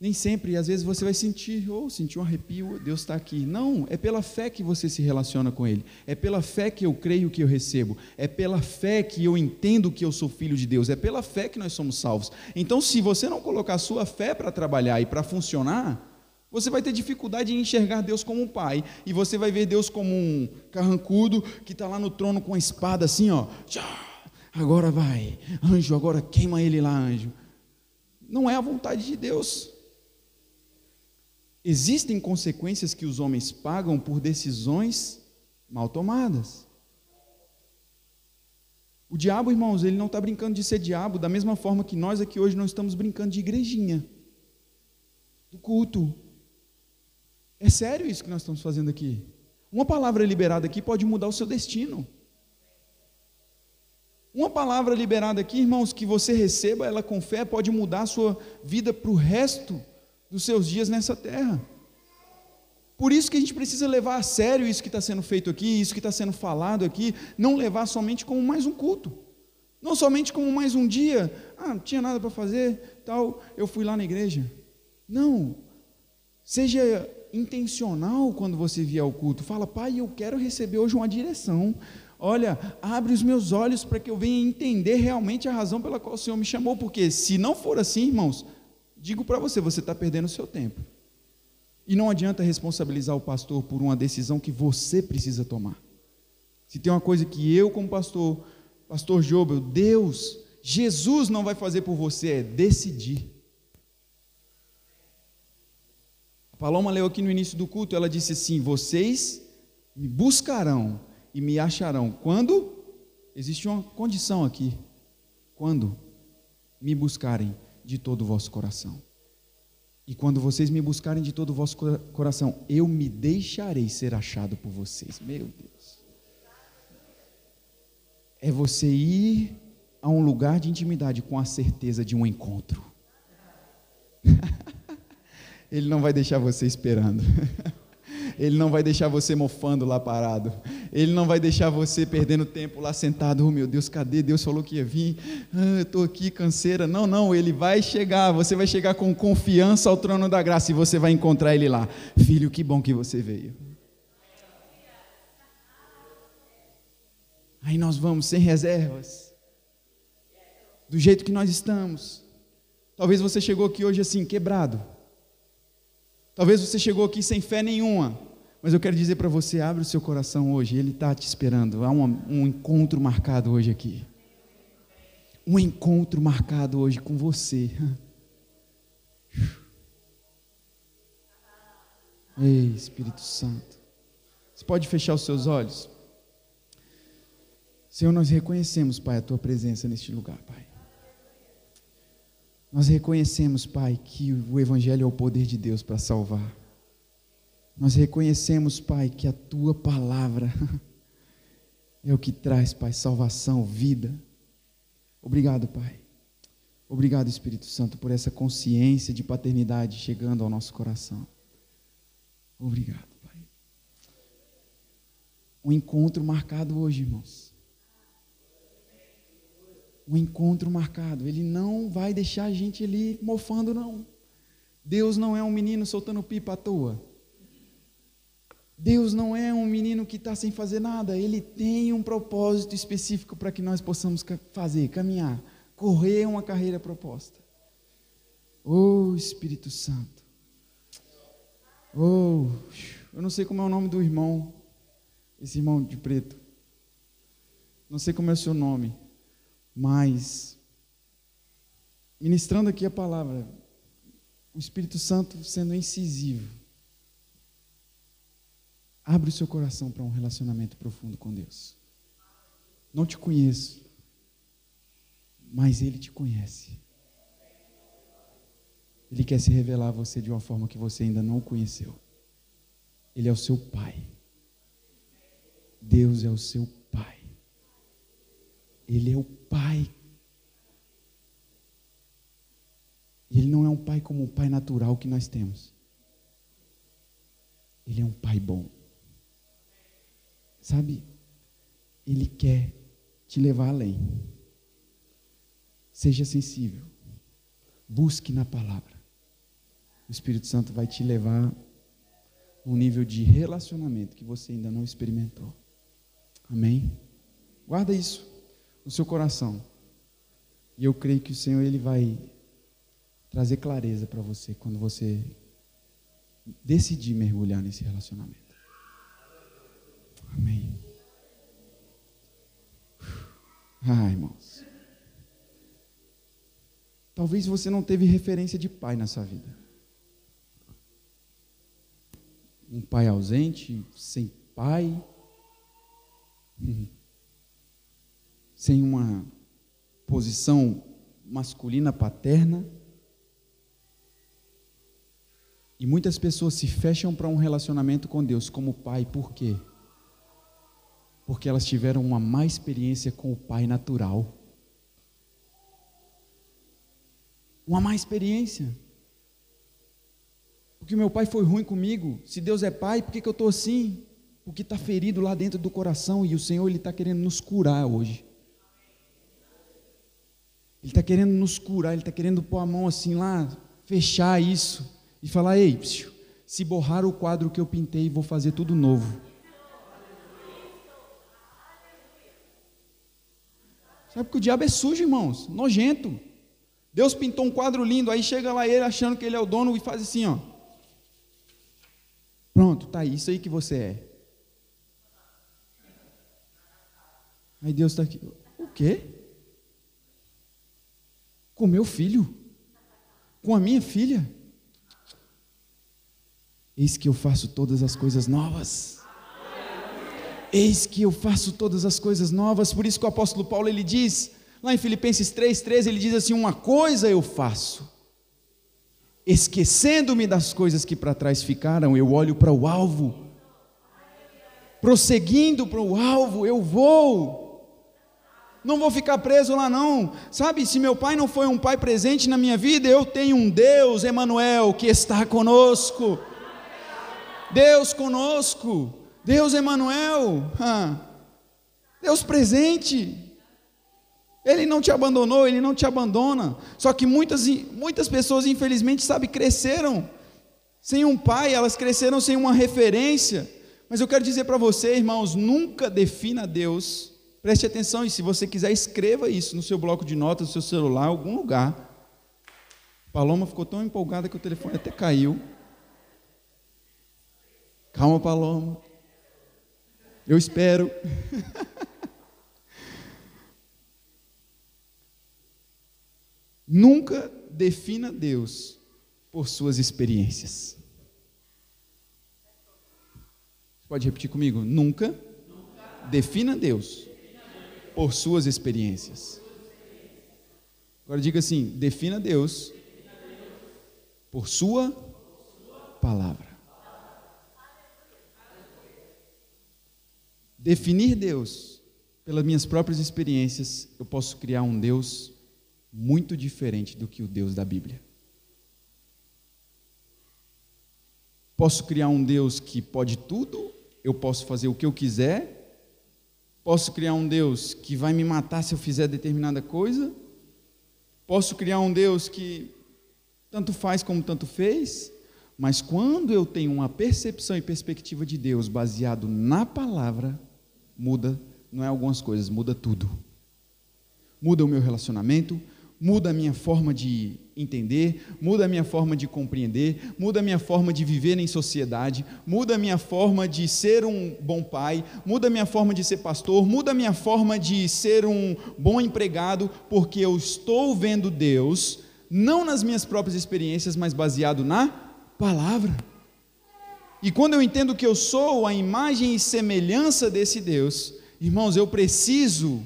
Nem sempre, às vezes você vai sentir, ou oh, sentir um arrepio, Deus está aqui. Não, é pela fé que você se relaciona com Ele. É pela fé que eu creio que eu recebo. É pela fé que eu entendo que eu sou filho de Deus. É pela fé que nós somos salvos. Então, se você não colocar a sua fé para trabalhar e para funcionar, você vai ter dificuldade em enxergar Deus como um pai. E você vai ver Deus como um carrancudo que está lá no trono com a espada assim, ó. Agora vai, anjo, agora queima ele lá, anjo. Não é a vontade de Deus. Existem consequências que os homens pagam por decisões mal tomadas. O diabo, irmãos, ele não está brincando de ser diabo, da mesma forma que nós aqui hoje não estamos brincando de igrejinha, do culto. É sério isso que nós estamos fazendo aqui. Uma palavra liberada aqui pode mudar o seu destino. Uma palavra liberada aqui, irmãos, que você receba ela com fé, pode mudar a sua vida para o resto dos seus dias nessa terra. Por isso que a gente precisa levar a sério isso que está sendo feito aqui, isso que está sendo falado aqui, não levar somente como mais um culto, não somente como mais um dia, ah, não tinha nada para fazer, tal, eu fui lá na igreja. Não, seja intencional quando você vier ao culto, fala, pai, eu quero receber hoje uma direção, olha, abre os meus olhos para que eu venha entender realmente a razão pela qual o Senhor me chamou, porque se não for assim, irmãos, Digo para você, você está perdendo o seu tempo. E não adianta responsabilizar o pastor por uma decisão que você precisa tomar. Se tem uma coisa que eu, como pastor, pastor Jobel, Deus, Jesus não vai fazer por você, é decidir. A Paloma leu aqui no início do culto, ela disse assim: Vocês me buscarão e me acharão. Quando? Existe uma condição aqui. Quando? Me buscarem de todo o vosso coração. E quando vocês me buscarem de todo o vosso coração, eu me deixarei ser achado por vocês. Meu Deus. É você ir a um lugar de intimidade com a certeza de um encontro. Ele não vai deixar você esperando. Ele não vai deixar você mofando lá parado. Ele não vai deixar você perdendo tempo lá sentado. Oh meu Deus, cadê? Deus falou que ia vir. Ah, Estou aqui, canseira. Não, não, ele vai chegar. Você vai chegar com confiança ao trono da graça e você vai encontrar ele lá. Filho, que bom que você veio. Aí nós vamos sem reservas. Do jeito que nós estamos. Talvez você chegou aqui hoje assim, quebrado. Talvez você chegou aqui sem fé nenhuma. Mas eu quero dizer para você: abre o seu coração hoje, Ele está te esperando. Há um, um encontro marcado hoje aqui. Um encontro marcado hoje com você. Ei, Espírito Santo. Você pode fechar os seus olhos? Senhor, nós reconhecemos, Pai, a tua presença neste lugar, Pai. Nós reconhecemos, Pai, que o Evangelho é o poder de Deus para salvar. Nós reconhecemos, Pai, que a tua palavra é o que traz, Pai, salvação, vida. Obrigado, Pai. Obrigado, Espírito Santo, por essa consciência de paternidade chegando ao nosso coração. Obrigado, Pai. Um encontro marcado hoje, irmãos. Um encontro marcado. Ele não vai deixar a gente ali mofando, não. Deus não é um menino soltando pipa à toa. Deus não é um menino que está sem fazer nada, Ele tem um propósito específico para que nós possamos fazer, caminhar, correr uma carreira proposta. Oh Espírito Santo. Oh, eu não sei como é o nome do irmão, esse irmão de preto. Não sei como é o seu nome, mas ministrando aqui a palavra, o Espírito Santo sendo incisivo Abre o seu coração para um relacionamento profundo com Deus. Não te conheço, mas Ele te conhece. Ele quer se revelar a você de uma forma que você ainda não conheceu. Ele é o seu Pai. Deus é o seu Pai. Ele é o Pai. E Ele não é um Pai como o Pai natural que nós temos. Ele é um Pai bom. Sabe? Ele quer te levar além. Seja sensível. Busque na palavra. O Espírito Santo vai te levar um nível de relacionamento que você ainda não experimentou. Amém? Guarda isso no seu coração. E eu creio que o Senhor ele vai trazer clareza para você quando você decidir mergulhar nesse relacionamento. Amém. Ah, irmãos. Talvez você não teve referência de pai na sua vida. Um pai ausente, sem pai, sem uma posição masculina paterna. E muitas pessoas se fecham para um relacionamento com Deus como pai, por quê? porque elas tiveram uma má experiência com o pai natural. Uma má experiência. Porque meu pai foi ruim comigo. Se Deus é pai, por que, que eu estou assim? Porque está ferido lá dentro do coração e o Senhor está querendo nos curar hoje. Ele está querendo nos curar, ele está querendo pôr a mão assim lá, fechar isso e falar: ei, psiu, se borrar o quadro que eu pintei, vou fazer tudo novo. Sabe que o diabo é sujo, irmãos, nojento. Deus pintou um quadro lindo, aí chega lá ele achando que ele é o dono e faz assim, ó. Pronto, tá aí, isso aí que você é. Aí Deus está aqui. O quê? Com meu filho? Com a minha filha? Eis que eu faço todas as coisas novas. Eis que eu faço todas as coisas novas. Por isso que o apóstolo Paulo ele diz, lá em Filipenses 3:13, ele diz assim: "Uma coisa eu faço, esquecendo-me das coisas que para trás ficaram, eu olho para o alvo. Prosseguindo para o alvo, eu vou. Não vou ficar preso lá não. Sabe, se meu pai não foi um pai presente na minha vida, eu tenho um Deus, Emanuel, que está conosco. Deus conosco. Deus Emanuel, Deus presente. Ele não te abandonou, ele não te abandona. Só que muitas, muitas pessoas, infelizmente, sabe, cresceram sem um pai, elas cresceram sem uma referência. Mas eu quero dizer para você, irmãos, nunca defina Deus. Preste atenção e se você quiser, escreva isso no seu bloco de notas, no seu celular, em algum lugar. Paloma ficou tão empolgada que o telefone até caiu. Calma, Paloma. Eu espero. Nunca defina Deus por suas experiências. Pode repetir comigo? Nunca, Nunca. defina Deus por suas experiências. Agora diga assim: defina Deus por sua palavra. Definir Deus pelas minhas próprias experiências, eu posso criar um Deus muito diferente do que o Deus da Bíblia. Posso criar um Deus que pode tudo, eu posso fazer o que eu quiser, posso criar um Deus que vai me matar se eu fizer determinada coisa, posso criar um Deus que tanto faz como tanto fez, mas quando eu tenho uma percepção e perspectiva de Deus baseado na palavra, muda, não é algumas coisas, muda tudo. Muda o meu relacionamento, muda a minha forma de entender, muda a minha forma de compreender, muda a minha forma de viver em sociedade, muda a minha forma de ser um bom pai, muda a minha forma de ser pastor, muda a minha forma de ser um bom empregado, porque eu estou vendo Deus não nas minhas próprias experiências, mas baseado na palavra. E quando eu entendo que eu sou a imagem e semelhança desse Deus, irmãos, eu preciso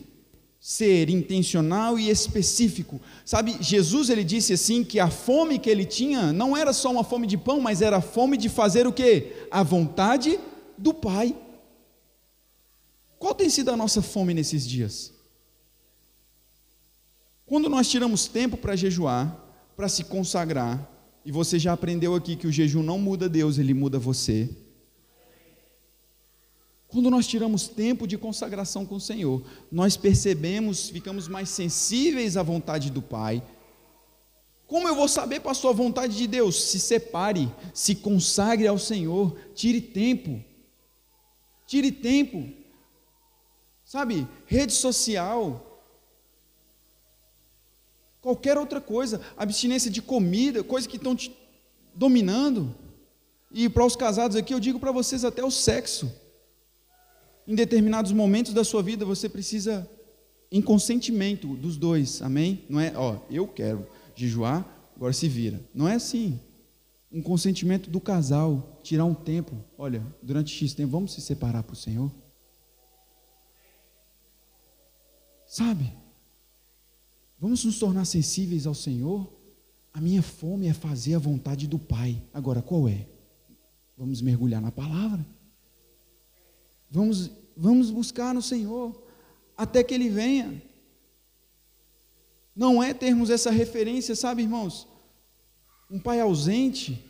ser intencional e específico. Sabe, Jesus ele disse assim que a fome que ele tinha não era só uma fome de pão, mas era a fome de fazer o quê? A vontade do Pai. Qual tem sido a nossa fome nesses dias? Quando nós tiramos tempo para jejuar, para se consagrar, e você já aprendeu aqui que o jejum não muda Deus, ele muda você. Quando nós tiramos tempo de consagração com o Senhor, nós percebemos, ficamos mais sensíveis à vontade do Pai. Como eu vou saber, pastor, a vontade de Deus? Se separe, se consagre ao Senhor, tire tempo. Tire tempo. Sabe, rede social, qualquer outra coisa, abstinência de comida, coisas que estão te dominando. E para os casados aqui, eu digo para vocês até o sexo em determinados momentos da sua vida você precisa em consentimento dos dois, amém? Não é, ó, eu quero jejuar, agora se vira. Não é assim. Um consentimento do casal, tirar um tempo, olha, durante X tempo vamos se separar para o Senhor. Sabe? Vamos nos tornar sensíveis ao Senhor. A minha fome é fazer a vontade do Pai. Agora, qual é? Vamos mergulhar na palavra. Vamos, vamos buscar no Senhor até que Ele venha. Não é termos essa referência, sabe, irmãos? Um pai ausente,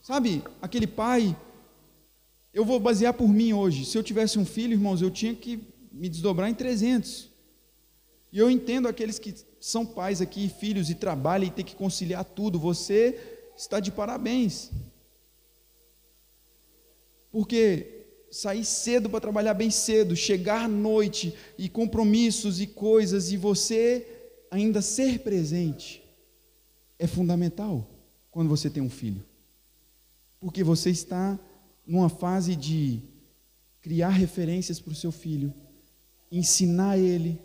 sabe, aquele pai. Eu vou basear por mim hoje. Se eu tivesse um filho, irmãos, eu tinha que me desdobrar em 300. E eu entendo aqueles que são pais aqui, filhos, e trabalham e tem que conciliar tudo. Você está de parabéns. Porque sair cedo para trabalhar bem cedo, chegar à noite e compromissos e coisas e você ainda ser presente é fundamental quando você tem um filho. Porque você está numa fase de criar referências para o seu filho, ensinar ele.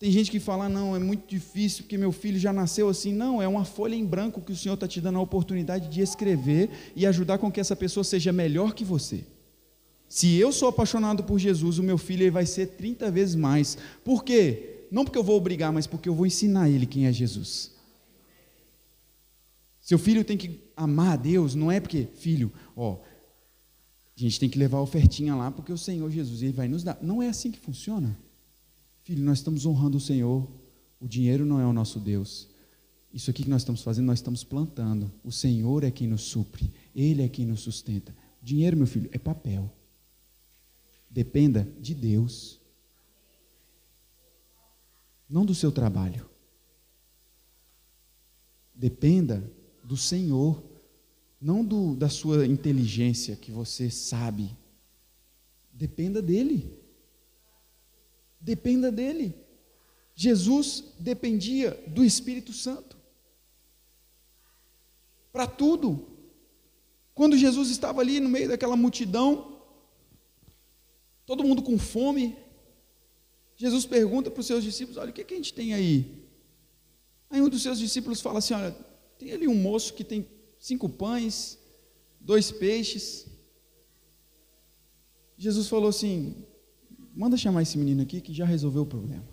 Tem gente que fala, não, é muito difícil porque meu filho já nasceu assim. Não, é uma folha em branco que o Senhor está te dando a oportunidade de escrever e ajudar com que essa pessoa seja melhor que você. Se eu sou apaixonado por Jesus, o meu filho ele vai ser 30 vezes mais. Por quê? Não porque eu vou obrigar, mas porque eu vou ensinar ele quem é Jesus. Seu filho tem que amar a Deus, não é porque, filho, ó, a gente tem que levar a ofertinha lá porque o Senhor Jesus ele vai nos dar. Não é assim que funciona. Filho, nós estamos honrando o Senhor. O dinheiro não é o nosso Deus. Isso aqui que nós estamos fazendo, nós estamos plantando. O Senhor é quem nos supre. Ele é quem nos sustenta. Dinheiro, meu filho, é papel. Dependa de Deus, não do seu trabalho. Dependa do Senhor, não do, da sua inteligência que você sabe. Dependa dele. Dependa dele. Jesus dependia do Espírito Santo para tudo. Quando Jesus estava ali no meio daquela multidão, todo mundo com fome. Jesus pergunta para os seus discípulos: Olha, o que, é que a gente tem aí? Aí um dos seus discípulos fala assim: Olha, tem ali um moço que tem cinco pães, dois peixes. Jesus falou assim: Manda chamar esse menino aqui que já resolveu o problema.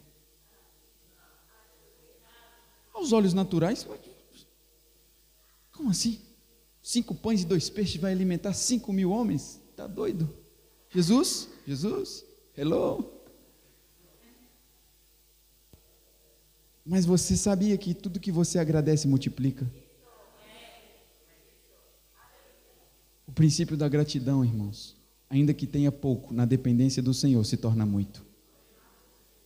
Aos olhos naturais, como assim? Cinco pães e dois peixes vai alimentar cinco mil homens? Está doido? Jesus? Jesus? Hello? Mas você sabia que tudo que você agradece multiplica? O princípio da gratidão, irmãos, ainda que tenha pouco, na dependência do Senhor se torna muito.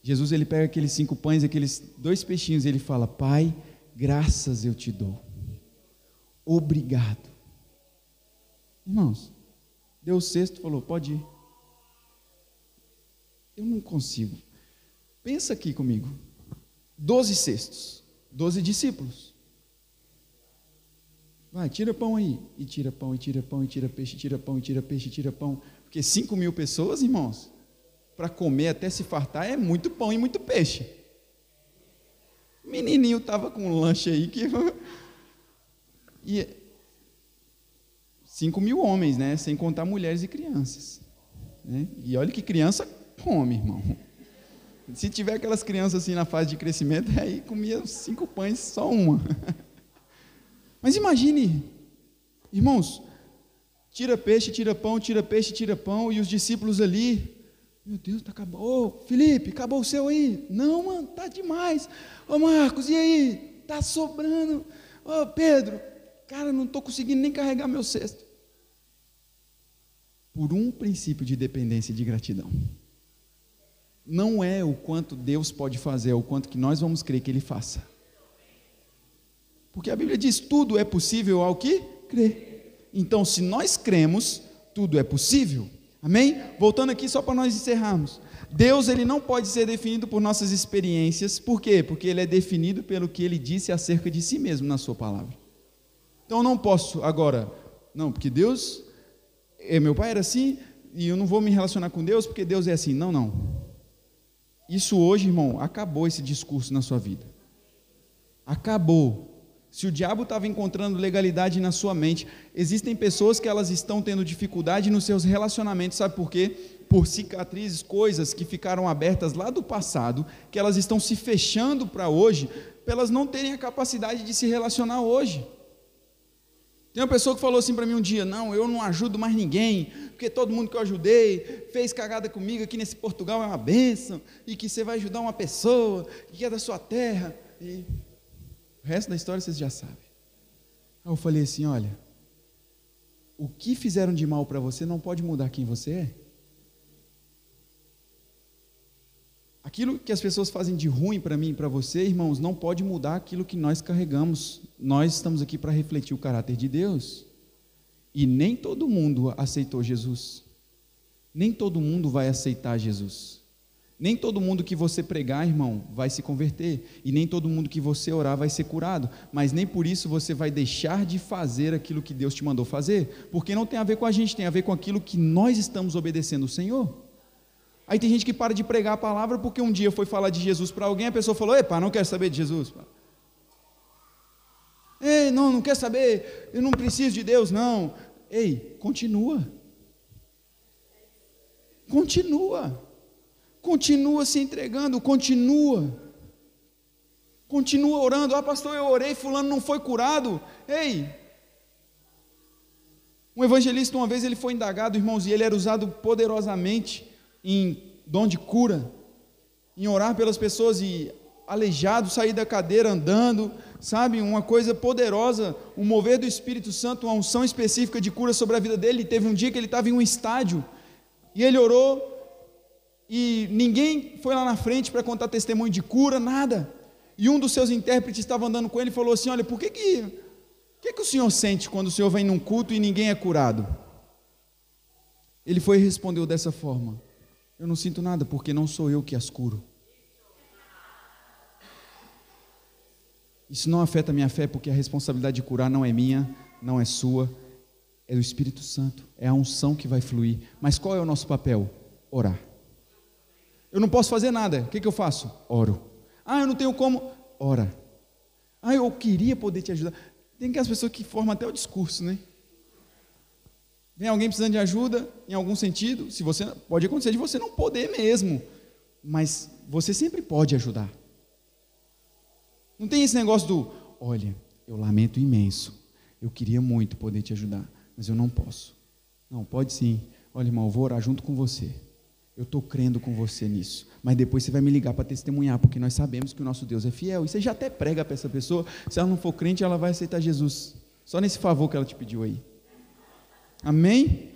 Jesus ele pega aqueles cinco pães, aqueles dois peixinhos, e ele fala: Pai, graças eu te dou. Obrigado. Irmãos, deu o sexto, falou: Pode ir. Eu não consigo. Pensa aqui comigo. Doze cestos, doze discípulos. Vai, tira pão aí. E tira pão, e tira pão, e tira peixe, tira pão, e tira peixe, tira pão. Porque cinco mil pessoas, irmãos, para comer até se fartar é muito pão e muito peixe. O menininho estava com um lanche aí que. e cinco mil homens, né? Sem contar mulheres e crianças. Né? E olha que criança come, irmão. Se tiver aquelas crianças assim na fase de crescimento, aí comia cinco pães, só uma. Mas imagine, irmãos, tira peixe, tira pão, tira peixe, tira pão, e os discípulos ali, meu Deus, tá acabou. Ô, Felipe, acabou o seu aí? Não, mano, tá demais. Ô, Marcos, e aí? Tá sobrando. Ô, Pedro, cara, não estou conseguindo nem carregar meu cesto. Por um princípio de dependência e de gratidão não é o quanto Deus pode fazer, é o quanto que nós vamos crer que Ele faça. Porque a Bíblia diz: tudo é possível ao que crê. Então, se nós cremos, tudo é possível. Amém? Voltando aqui só para nós encerrarmos. Deus ele não pode ser definido por nossas experiências, por quê? Porque ele é definido pelo que ele disse acerca de si mesmo na sua palavra. Então eu não posso agora, não, porque Deus, é, meu pai era assim, e eu não vou me relacionar com Deus porque Deus é assim. Não, não. Isso hoje, irmão, acabou esse discurso na sua vida. Acabou. Se o diabo estava encontrando legalidade na sua mente, existem pessoas que elas estão tendo dificuldade nos seus relacionamentos, sabe por quê? Por cicatrizes, coisas que ficaram abertas lá do passado, que elas estão se fechando para hoje, para elas não terem a capacidade de se relacionar hoje. Tem uma pessoa que falou assim para mim um dia: Não, eu não ajudo mais ninguém, porque todo mundo que eu ajudei fez cagada comigo aqui nesse Portugal é uma bênção, e que você vai ajudar uma pessoa que é da sua terra. E o resto da história vocês já sabem. Aí eu falei assim: Olha, o que fizeram de mal para você não pode mudar quem você é. Aquilo que as pessoas fazem de ruim para mim e para você, irmãos, não pode mudar aquilo que nós carregamos. Nós estamos aqui para refletir o caráter de Deus. E nem todo mundo aceitou Jesus. Nem todo mundo vai aceitar Jesus. Nem todo mundo que você pregar, irmão, vai se converter. E nem todo mundo que você orar vai ser curado. Mas nem por isso você vai deixar de fazer aquilo que Deus te mandou fazer. Porque não tem a ver com a gente, tem a ver com aquilo que nós estamos obedecendo ao Senhor. Aí tem gente que para de pregar a palavra porque um dia foi falar de Jesus para alguém, a pessoa falou: Epa, não quero saber de Jesus. Ei, não, não quer saber, eu não preciso de Deus, não. Ei, continua. Continua. Continua se entregando, continua. Continua orando. Ah, pastor, eu orei, fulano não foi curado. Ei, um evangelista uma vez ele foi indagado, irmãos, e ele era usado poderosamente em dom de cura, em orar pelas pessoas e aleijado sair da cadeira andando, sabe? Uma coisa poderosa, um mover do Espírito Santo, uma unção específica de cura sobre a vida dele. Teve um dia que ele estava em um estádio e ele orou e ninguém foi lá na frente para contar testemunho de cura, nada. E um dos seus intérpretes estava andando com ele e falou assim: Olha, por que que, que, que o senhor sente quando o senhor vem num culto e ninguém é curado? Ele foi e respondeu dessa forma: eu não sinto nada porque não sou eu que as curo. Isso não afeta a minha fé porque a responsabilidade de curar não é minha, não é sua, é do Espírito Santo, é a unção que vai fluir. Mas qual é o nosso papel? Orar. Eu não posso fazer nada, o que, que eu faço? Oro. Ah, eu não tenho como? Ora. Ah, eu queria poder te ajudar. Tem que as pessoas que formam até o discurso, né? Vem alguém precisando de ajuda, em algum sentido, se você pode acontecer de você não poder mesmo, mas você sempre pode ajudar. Não tem esse negócio do, olha, eu lamento imenso, eu queria muito poder te ajudar, mas eu não posso. Não, pode sim. Olha, irmão, eu vou orar junto com você. Eu estou crendo com você nisso. Mas depois você vai me ligar para testemunhar, porque nós sabemos que o nosso Deus é fiel. E você já até prega para essa pessoa. Se ela não for crente, ela vai aceitar Jesus. Só nesse favor que ela te pediu aí. Amém?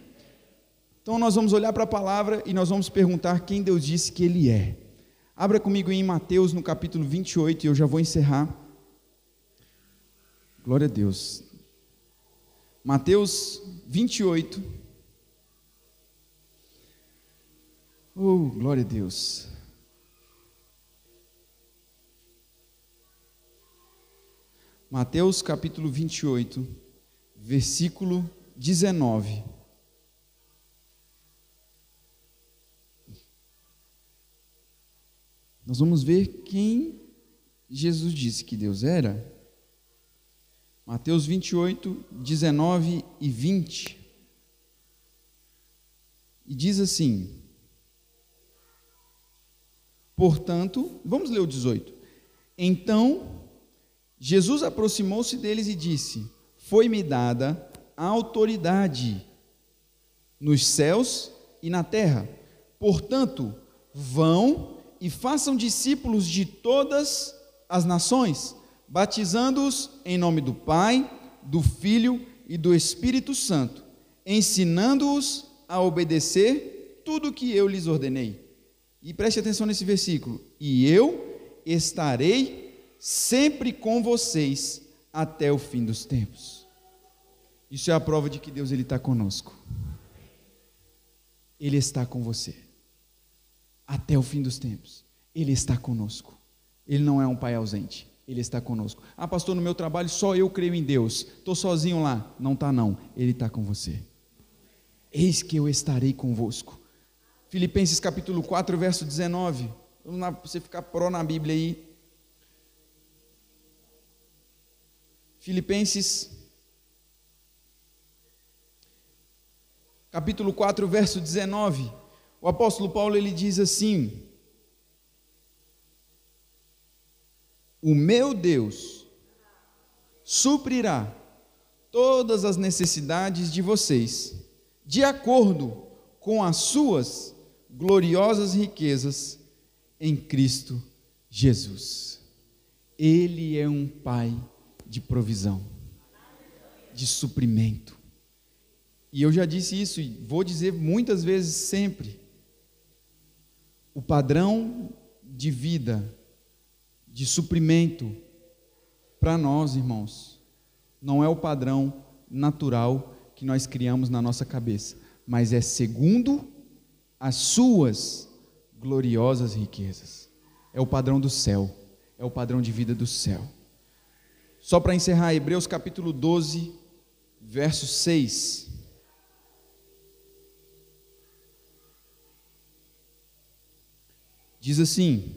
Então nós vamos olhar para a palavra e nós vamos perguntar quem Deus disse que Ele é. Abra comigo em Mateus no capítulo 28 e eu já vou encerrar. Glória a Deus. Mateus 28. Oh, glória a Deus. Mateus capítulo 28, versículo 19. Nós vamos ver quem Jesus disse que Deus era. Mateus 28, 19 e 20. E diz assim: Portanto, vamos ler o 18. Então, Jesus aproximou-se deles e disse: Foi-me dada autoridade nos céus e na terra. Portanto, vão e façam discípulos de todas as nações, batizando-os em nome do Pai, do Filho e do Espírito Santo, ensinando-os a obedecer tudo o que eu lhes ordenei. E preste atenção nesse versículo: E eu estarei sempre com vocês até o fim dos tempos. Isso é a prova de que Deus ele está conosco. Ele está com você até o fim dos tempos. Ele está conosco. Ele não é um pai ausente. Ele está conosco. Ah, pastor, no meu trabalho só eu creio em Deus. Estou sozinho lá. Não está, não. Ele está com você. Eis que eu estarei convosco Filipenses capítulo 4, verso 19. Vamos lá, você ficar pró na Bíblia aí. Filipenses capítulo 4, verso 19. O apóstolo Paulo ele diz assim: O meu Deus suprirá todas as necessidades de vocês, de acordo com as suas gloriosas riquezas em Cristo Jesus. Ele é um Pai de provisão, de suprimento. E eu já disse isso e vou dizer muitas vezes sempre. O padrão de vida, de suprimento para nós, irmãos, não é o padrão natural que nós criamos na nossa cabeça, mas é segundo as suas gloriosas riquezas. É o padrão do céu, é o padrão de vida do céu. Só para encerrar, Hebreus capítulo 12, verso 6. Diz assim: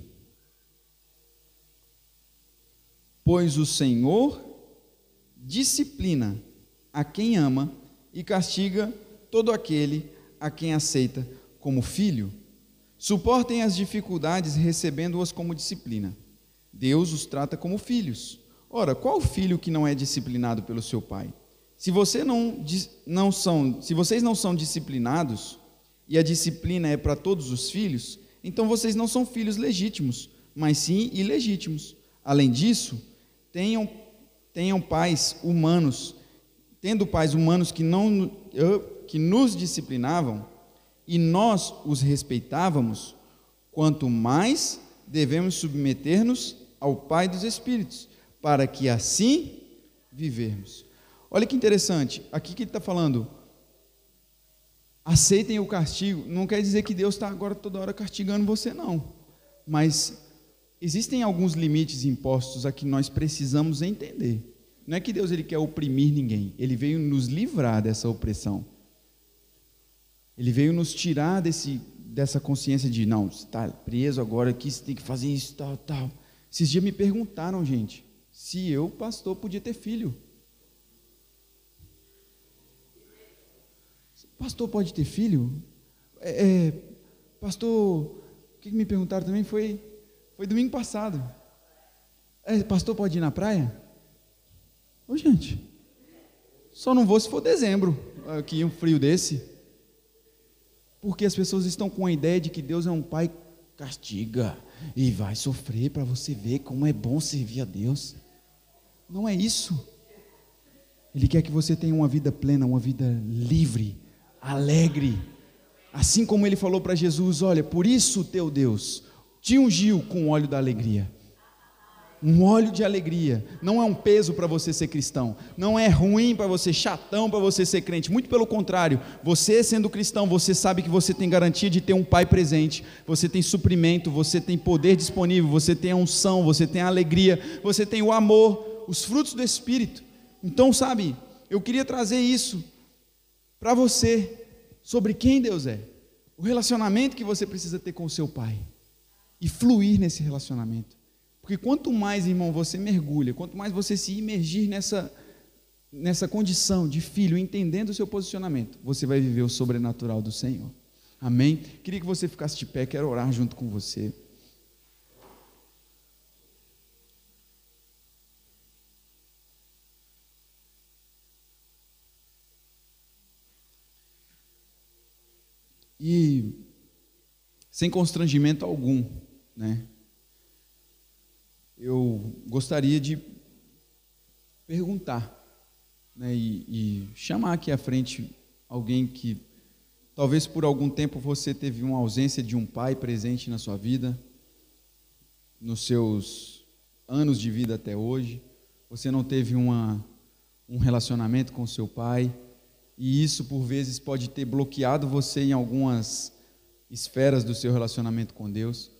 Pois o Senhor disciplina a quem ama e castiga todo aquele a quem aceita como filho, suportem as dificuldades recebendo-as como disciplina. Deus os trata como filhos. Ora, qual filho que não é disciplinado pelo seu pai? Se, você não, não são, se vocês não são disciplinados, e a disciplina é para todos os filhos, então vocês não são filhos legítimos, mas sim ilegítimos. Além disso, tenham, tenham pais humanos, tendo pais humanos que, não, que nos disciplinavam, e nós os respeitávamos, quanto mais devemos submeter-nos ao Pai dos Espíritos, para que assim vivermos. Olha que interessante, aqui que ele está falando, aceitem o castigo, não quer dizer que Deus está agora toda hora castigando você, não, mas existem alguns limites impostos a que nós precisamos entender. Não é que Deus ele quer oprimir ninguém, ele veio nos livrar dessa opressão. Ele veio nos tirar desse, dessa consciência de, não, você está preso agora aqui, você tem que fazer isso, tal, tal. Esses dias me perguntaram, gente, se eu, pastor, podia ter filho. Pastor pode ter filho? É, é, pastor, o que me perguntaram também foi, foi domingo passado. É, pastor pode ir na praia? Ô, gente, só não vou se for dezembro, aqui um frio desse. Porque as pessoas estão com a ideia de que Deus é um pai castiga e vai sofrer para você ver como é bom servir a Deus. Não é isso. Ele quer que você tenha uma vida plena, uma vida livre, alegre. Assim como ele falou para Jesus: Olha, por isso teu Deus te ungiu com o óleo da alegria. Um óleo de alegria. Não é um peso para você ser cristão. Não é ruim para você, chatão para você ser crente. Muito pelo contrário. Você sendo cristão, você sabe que você tem garantia de ter um pai presente. Você tem suprimento, você tem poder disponível, você tem a unção, você tem a alegria, você tem o amor, os frutos do Espírito. Então, sabe, eu queria trazer isso para você sobre quem Deus é. O relacionamento que você precisa ter com o seu pai. E fluir nesse relacionamento. Porque quanto mais, irmão, você mergulha, quanto mais você se imergir nessa, nessa condição de filho, entendendo o seu posicionamento, você vai viver o sobrenatural do Senhor. Amém? Queria que você ficasse de pé, quero orar junto com você. E sem constrangimento algum, né? eu gostaria de perguntar né, e, e, chamar aqui à frente alguém que talvez por algum tempo você teve uma ausência de um pai presente na sua vida, nos seus anos de vida até hoje, você não teve uma, um relacionamento com seu pai, e isso por vezes pode ter bloqueado você em algumas esferas do seu relacionamento com Deus.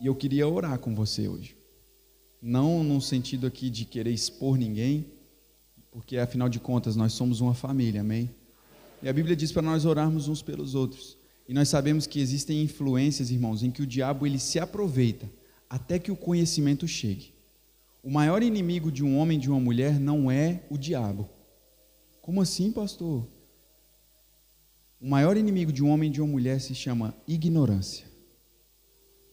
E eu queria orar com você hoje. Não num sentido aqui de querer expor ninguém, porque afinal de contas nós somos uma família, amém? E a Bíblia diz para nós orarmos uns pelos outros. E nós sabemos que existem influências, irmãos, em que o diabo ele se aproveita até que o conhecimento chegue. O maior inimigo de um homem e de uma mulher não é o diabo. Como assim, pastor? O maior inimigo de um homem e de uma mulher se chama ignorância.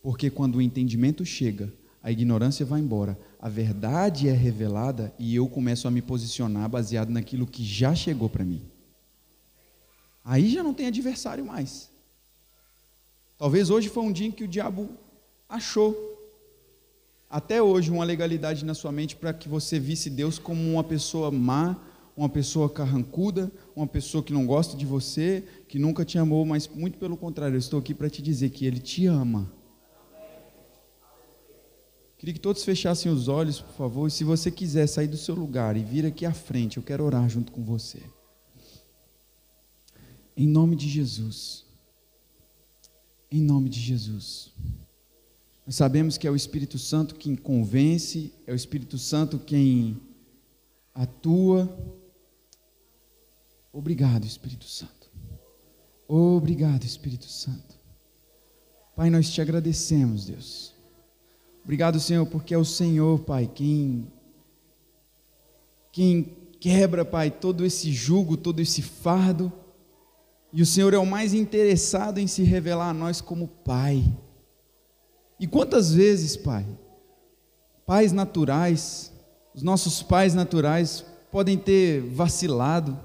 Porque quando o entendimento chega, a ignorância vai embora, a verdade é revelada e eu começo a me posicionar baseado naquilo que já chegou para mim. Aí já não tem adversário mais. Talvez hoje foi um dia em que o diabo achou, até hoje, uma legalidade na sua mente para que você visse Deus como uma pessoa má, uma pessoa carrancuda, uma pessoa que não gosta de você, que nunca te amou, mas muito pelo contrário, eu estou aqui para te dizer que Ele te ama Queria que todos fechassem os olhos, por favor. E se você quiser sair do seu lugar e vir aqui à frente, eu quero orar junto com você. Em nome de Jesus. Em nome de Jesus. Nós sabemos que é o Espírito Santo quem convence, é o Espírito Santo quem atua. Obrigado, Espírito Santo. Obrigado, Espírito Santo. Pai, nós te agradecemos, Deus Obrigado, Senhor, porque é o Senhor, Pai, quem, quem quebra, Pai, todo esse jugo, todo esse fardo. E o Senhor é o mais interessado em se revelar a nós como Pai. E quantas vezes, Pai, pais naturais, os nossos pais naturais podem ter vacilado,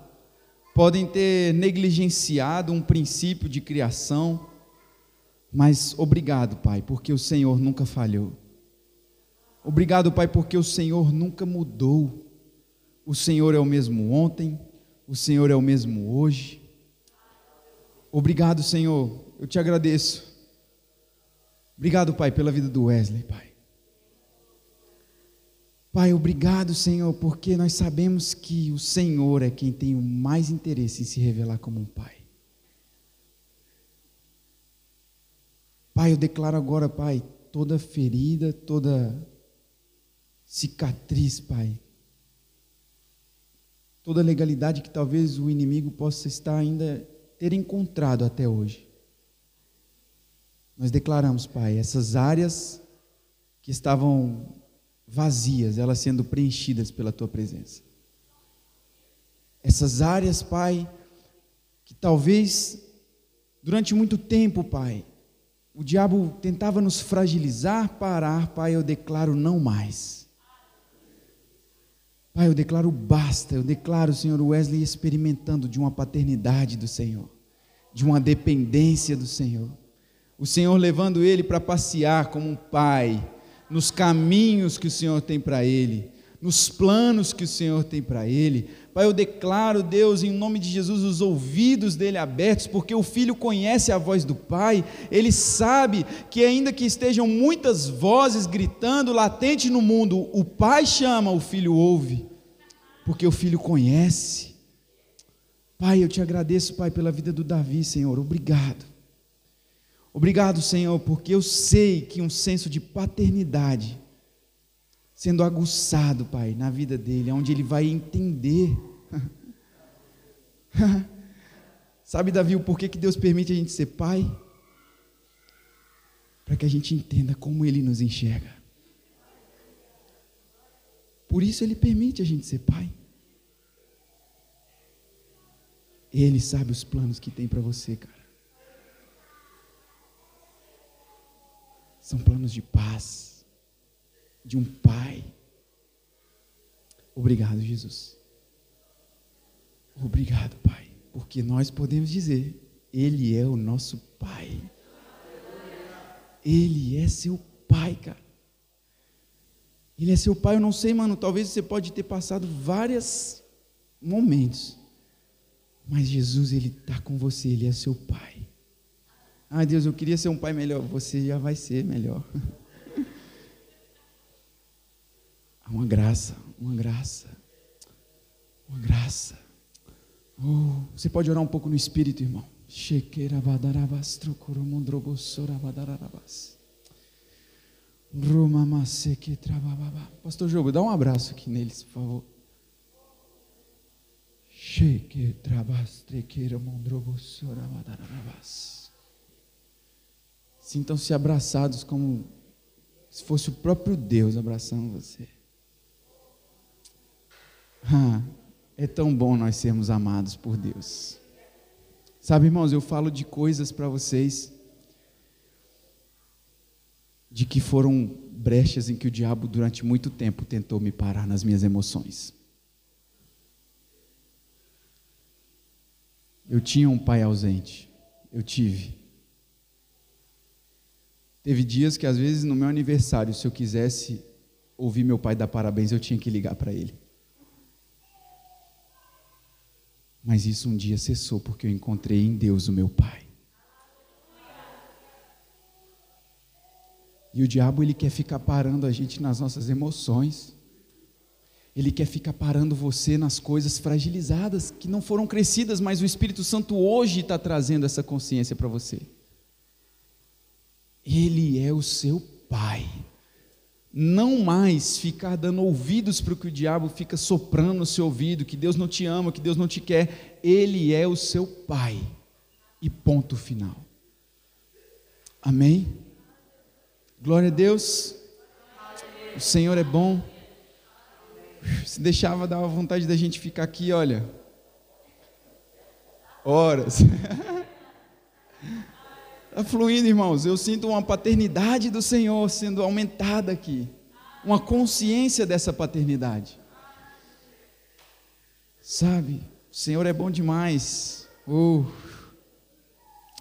podem ter negligenciado um princípio de criação, mas obrigado, Pai, porque o Senhor nunca falhou. Obrigado, Pai, porque o Senhor nunca mudou. O Senhor é o mesmo ontem, o Senhor é o mesmo hoje. Obrigado, Senhor, eu te agradeço. Obrigado, Pai, pela vida do Wesley, Pai. Pai, obrigado, Senhor, porque nós sabemos que o Senhor é quem tem o mais interesse em se revelar como um Pai. Pai, eu declaro agora, Pai, toda ferida, toda cicatriz, Pai. Toda legalidade que talvez o inimigo possa estar ainda ter encontrado até hoje. Nós declaramos, Pai, essas áreas que estavam vazias, elas sendo preenchidas pela tua presença. Essas áreas, Pai, que talvez durante muito tempo, Pai, o diabo tentava nos fragilizar, parar, Pai, eu declaro não mais. Pai, eu declaro basta, eu declaro, Senhor Wesley, experimentando de uma paternidade do Senhor, de uma dependência do Senhor. O Senhor levando ele para passear como um pai, nos caminhos que o Senhor tem para ele, nos planos que o Senhor tem para ele. Pai, eu declaro, Deus, em nome de Jesus, os ouvidos dele abertos, porque o filho conhece a voz do Pai, ele sabe que, ainda que estejam muitas vozes gritando latente no mundo, o Pai chama, o filho ouve, porque o filho conhece. Pai, eu te agradeço, Pai, pela vida do Davi, Senhor, obrigado. Obrigado, Senhor, porque eu sei que um senso de paternidade sendo aguçado, Pai, na vida dele, onde ele vai entender. Sabe, Davi, o porquê que Deus permite a gente ser pai? Para que a gente entenda como ele nos enxerga. Por isso ele permite a gente ser pai. Ele sabe os planos que tem para você, cara. São planos de paz, de um pai. Obrigado, Jesus. Obrigado, Pai, porque nós podemos dizer: Ele é o nosso Pai. Ele é seu Pai, cara. Ele é seu Pai, eu não sei, mano. Talvez você pode ter passado vários momentos, mas Jesus, Ele está com você, Ele é seu Pai. Ah, Deus, eu queria ser um pai melhor. Você já vai ser melhor. uma graça, uma graça, uma graça. Oh, você pode orar um pouco no espírito, irmão. Pastor Jogo, dá um abraço aqui neles, por favor. Sheke trabastrequeira mondrobosorabadaravas. Sintam-se abraçados como se fosse o próprio Deus abraçando você. Ah, é tão bom nós sermos amados por Deus. Sabe, irmãos, eu falo de coisas para vocês de que foram brechas em que o diabo durante muito tempo tentou me parar nas minhas emoções. Eu tinha um pai ausente. Eu tive. Teve dias que, às vezes, no meu aniversário, se eu quisesse ouvir meu pai dar parabéns, eu tinha que ligar para ele. Mas isso um dia cessou, porque eu encontrei em Deus o meu pai. E o diabo, ele quer ficar parando a gente nas nossas emoções. Ele quer ficar parando você nas coisas fragilizadas, que não foram crescidas, mas o Espírito Santo hoje está trazendo essa consciência para você. Ele é o seu Pai. Não mais ficar dando ouvidos para o que o diabo fica soprando no seu ouvido, que Deus não te ama, que Deus não te quer. Ele é o seu Pai. E ponto final. Amém? Glória a Deus. O Senhor é bom. Se deixava, dava vontade da gente ficar aqui, olha. Horas. Está fluindo, irmãos. Eu sinto uma paternidade do Senhor sendo aumentada aqui. Uma consciência dessa paternidade. Sabe, o Senhor é bom demais. Oh.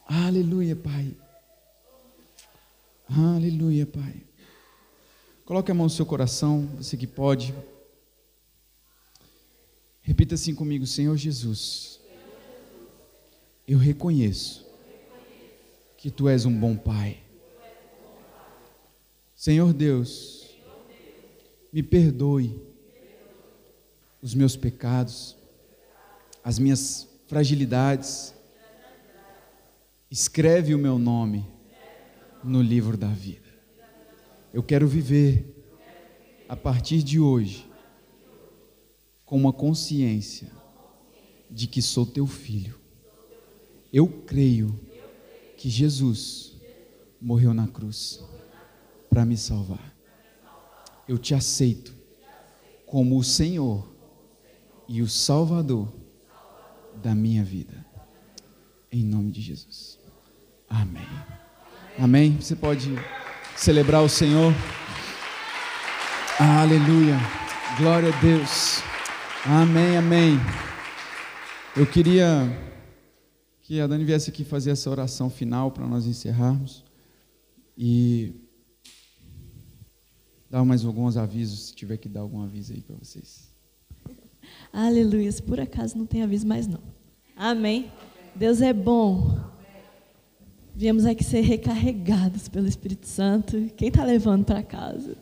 Aleluia, Pai. Aleluia, Pai. Coloque a mão no seu coração, você que pode. Repita assim comigo, Senhor Jesus. Eu reconheço que tu és um bom Pai. Senhor Deus, me perdoe os meus pecados, as minhas fragilidades. Escreve o meu nome no livro da vida. Eu quero viver a partir de hoje com uma consciência de que sou teu filho. Eu creio que Jesus morreu na cruz para me salvar. Eu te aceito como o Senhor e o Salvador da minha vida. Em nome de Jesus. Amém. Amém. Você pode celebrar o Senhor. Aleluia. Glória a Deus. Amém, amém. Eu queria que a Dani viesse aqui fazer essa oração final para nós encerrarmos. E dar mais alguns avisos, se tiver que dar algum aviso aí para vocês. Aleluia. Por acaso não tem aviso mais não. Amém. Deus é bom. Viemos aqui ser recarregados pelo Espírito Santo. Quem está levando para casa?